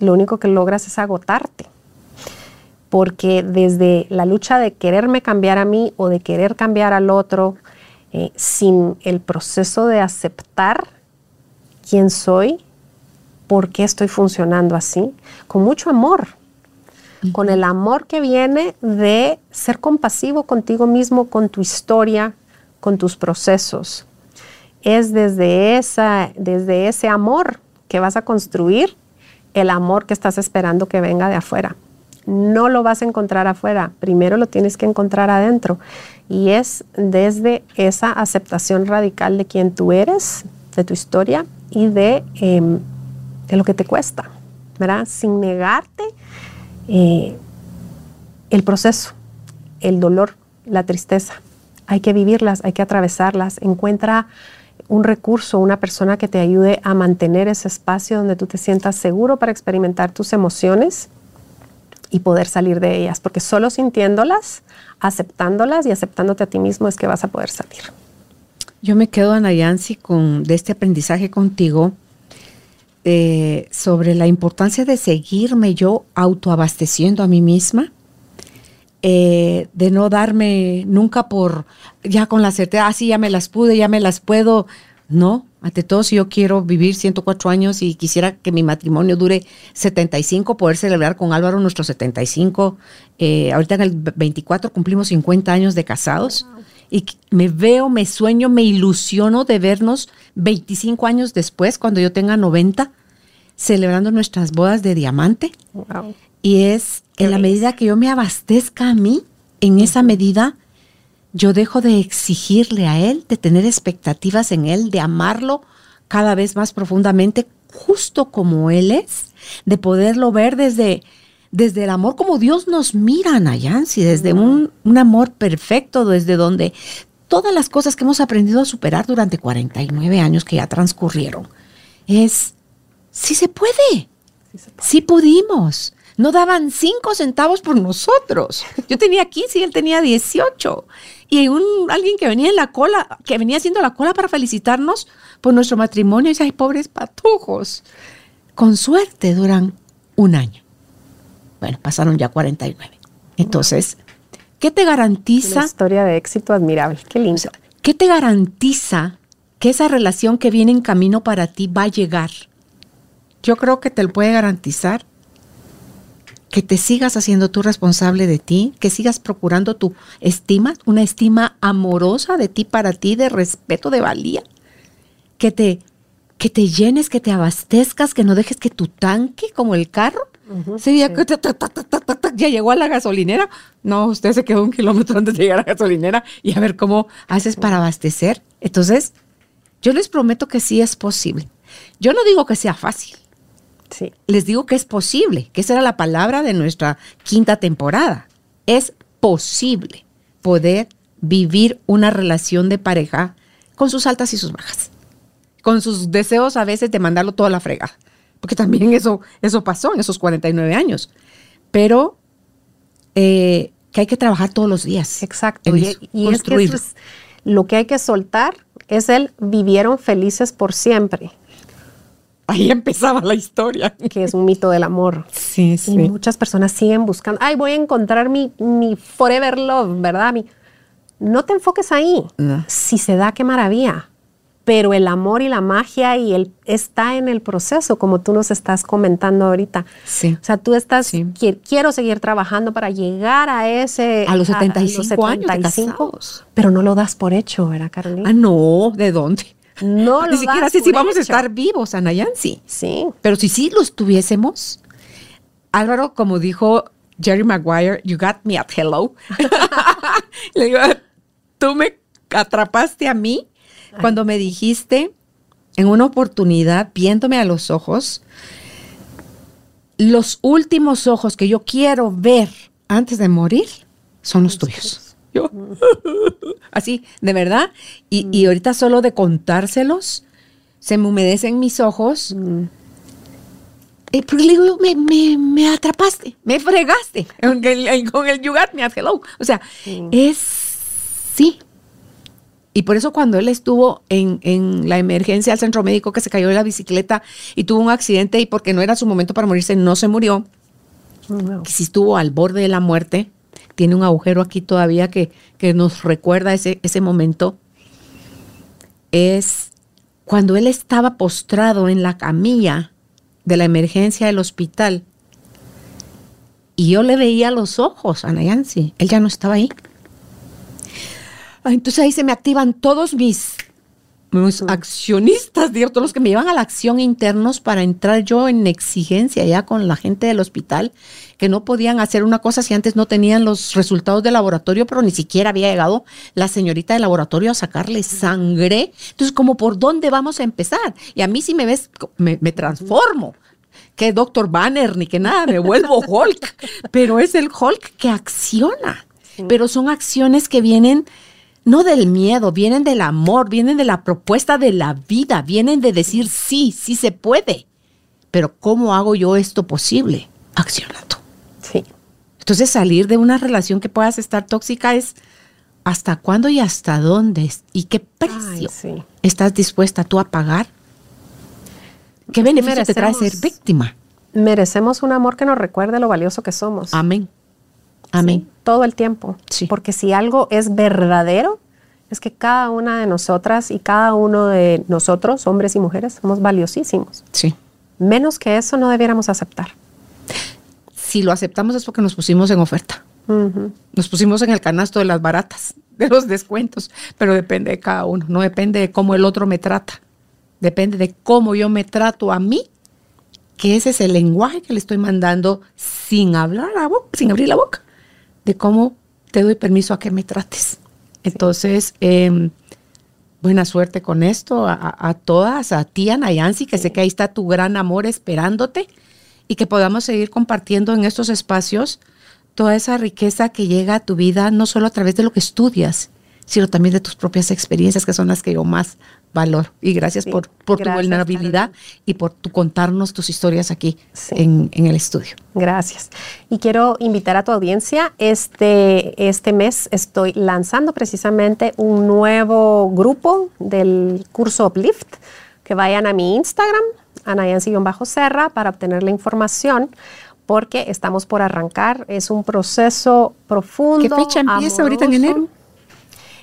lo único que logras es agotarte. Porque desde la lucha de quererme cambiar a mí o de querer cambiar al otro, eh, sin el proceso de aceptar quién soy, por qué estoy funcionando así, con mucho amor, con el amor que viene de ser compasivo contigo mismo, con tu historia, con tus procesos. Es desde, esa, desde ese amor que vas a construir el amor que estás esperando que venga de afuera no lo vas a encontrar afuera, primero lo tienes que encontrar adentro. Y es desde esa aceptación radical de quien tú eres, de tu historia y de, em, de lo que te cuesta, ¿verdad? Sin negarte eh, el proceso, el dolor, la tristeza. Hay que vivirlas, hay que atravesarlas. Encuentra un recurso, una persona que te ayude a mantener ese espacio donde tú te sientas seguro para experimentar tus emociones y poder salir de ellas, porque solo sintiéndolas, aceptándolas y aceptándote a ti mismo es que vas a poder salir. Yo me quedo, Ana Yancy, con de este aprendizaje contigo eh, sobre la importancia de seguirme yo autoabasteciendo a mí misma, eh, de no darme nunca por, ya con la certeza, así ah, ya me las pude, ya me las puedo. No, ante todo, si yo quiero vivir 104 años y quisiera que mi matrimonio dure 75, poder celebrar con Álvaro nuestros 75. Eh, ahorita en el 24 cumplimos 50 años de casados. Y me veo, me sueño, me ilusiono de vernos 25 años después, cuando yo tenga 90, celebrando nuestras bodas de diamante. Y es en la medida que yo me abastezca a mí, en esa medida yo dejo de exigirle a Él, de tener expectativas en Él, de amarlo cada vez más profundamente, justo como Él es, de poderlo ver desde, desde el amor como Dios nos mira, Nayansi, desde un, un amor perfecto, desde donde todas las cosas que hemos aprendido a superar durante 49 años que ya transcurrieron, es, sí se puede, sí, se puede. sí pudimos no daban cinco centavos por nosotros. Yo tenía 15 y él tenía 18. Y un, alguien que venía en la cola, que venía haciendo la cola para felicitarnos por nuestro matrimonio, y dice, ay, pobres patujos. Con suerte duran un año. Bueno, pasaron ya 49. Entonces, ¿qué te garantiza? Una historia de éxito admirable. Qué lindo. ¿Qué te garantiza que esa relación que viene en camino para ti va a llegar? Yo creo que te lo puede garantizar que te sigas haciendo tú responsable de ti, que sigas procurando tu estima, una estima amorosa de ti para ti, de respeto, de valía, que te, que te llenes, que te abastezcas, que no dejes que tu tanque, como el carro, ya llegó a la gasolinera. No, usted se quedó un kilómetro antes de llegar a la gasolinera y a ver cómo haces para abastecer. Entonces, yo les prometo que sí es posible. Yo no digo que sea fácil. Les digo que es posible, que esa era la palabra de nuestra quinta temporada. Es posible poder vivir una relación de pareja con sus altas y sus bajas, con sus deseos a veces de mandarlo toda la frega, porque también eso, eso pasó en esos 49 años. Pero eh, que hay que trabajar todos los días. Exacto. y, es que es, lo que hay que soltar es el vivieron felices por siempre. Ahí empezaba la historia. Que es un mito del amor. Sí, sí. Y muchas personas siguen buscando, ay, voy a encontrar mi, mi forever love, ¿verdad? Mi... No te enfoques ahí. Si se da, qué maravilla. Pero el amor y la magia y el está en el proceso, como tú nos estás comentando ahorita. Sí. O sea, tú estás, quiero seguir trabajando para llegar a ese... A los 75, a, los 75 años. Pero no lo das por hecho, ¿verdad, Carolina? Ah, no, ¿de dónde? No Ni siquiera sé si vamos a estar vivos, Anayansi. Sí. Pero si sí los tuviésemos, Álvaro, como dijo Jerry Maguire, you got me at hello. Le digo, tú me atrapaste a mí cuando me dijiste en una oportunidad, viéndome a los ojos, los últimos ojos que yo quiero ver antes de morir son los tuyos. Así, de verdad. Y, y, ahorita solo de contárselos, se me humedecen mis ojos. Mm. Eh, porque le digo, me, me, me, atrapaste, me fregaste con el, con el You Got Me at Hello. O sea, es sí. Y por eso cuando él estuvo en, en, la emergencia al centro médico que se cayó de la bicicleta y tuvo un accidente y porque no era su momento para morirse, no se murió. Que sí estuvo al borde de la muerte tiene un agujero aquí todavía que, nos recuerda ese, ese momento, es cuando él estaba postrado en la camilla de la emergencia del hospital. Y yo le veía los ojos a Nayansi. Él ya no estaba ahí. Entonces ahí se me activan todos mis, mis accionistas, todos los que me llevan a la acción internos para entrar yo en exigencia ya con la gente del hospital, que no podían hacer una cosa si antes no tenían los resultados del laboratorio, pero ni siquiera había llegado la señorita del laboratorio a sacarle sangre. Entonces, como por dónde vamos a empezar? Y a mí si me ves, me, transformo. Que doctor Banner ni que nada, me vuelvo Hulk, pero es el Hulk que acciona. Pero son acciones que vienen no del miedo, vienen del amor, vienen de la propuesta de la vida, vienen de decir sí, sí se puede. Pero ¿cómo hago yo esto posible? Accionando. Sí. Entonces salir de una relación que puedas estar tóxica es hasta cuándo y hasta dónde y qué precio estás dispuesta tú a pagar. ¿Qué beneficio te trae ser víctima? Merecemos un amor que nos recuerde lo valioso que somos. Amén. Amén. todo el tiempo. Sí. Porque si algo es verdadero, es que cada una de nosotras y cada uno de nosotros, hombres y mujeres, somos valiosísimos. Sí. Menos que eso no debiéramos aceptar. Si lo aceptamos es porque nos pusimos en oferta. Nos pusimos en el canasto de las baratas, de los descuentos, pero depende de cada uno, no depende de cómo el otro me trata, depende de cómo yo me trato a mí, que ese es el lenguaje que le estoy mandando sin hablar la boca, sin abrir la boca de cómo te doy permiso a que me trates. Entonces, em, buena suerte con esto a, todas, a ti, Ana Yancy, que sé que ahí está tu gran amor esperándote y que podamos seguir compartiendo en estos espacios toda esa riqueza que llega a tu vida, no solo a través de lo que estudias, sino también de tus propias experiencias, que son las que yo más valor. Y gracias por, por tu vulnerabilidad y por tu contarnos tus historias aquí en, el estudio. Gracias. Y quiero invitar a tu audiencia. Este, este mes estoy lanzando precisamente un nuevo grupo del curso Uplift. Que vayan a mi Instagram, anayansi-serra, para obtener la información porque estamos por arrancar. Es un proceso profundo. ¿Qué fecha empieza ahorita en enero?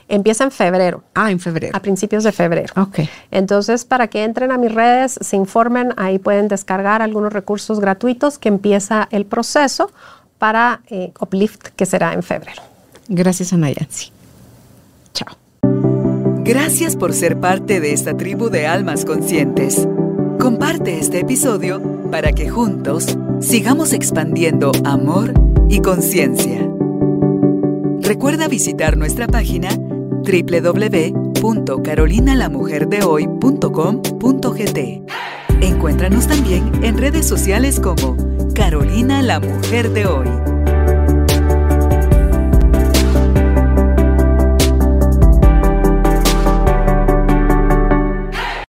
Empieza en febrero. Ah, en febrero. A principios de febrero. Ok. Entonces, para que entren a mis redes, se informen, ahí pueden descargar algunos recursos gratuitos que empieza el proceso para eh, Uplift, que será en febrero. Gracias, Anayansi. Chao. Gracias por ser parte de esta tribu de almas conscientes. Comparte este episodio para que juntos sigamos expandiendo amor y conciencia. Recuerda visitar nuestra página www.carolinalamujerdehoy.com.gt. Encuéntranos también en redes sociales como Carolina la Mujer de Hoy.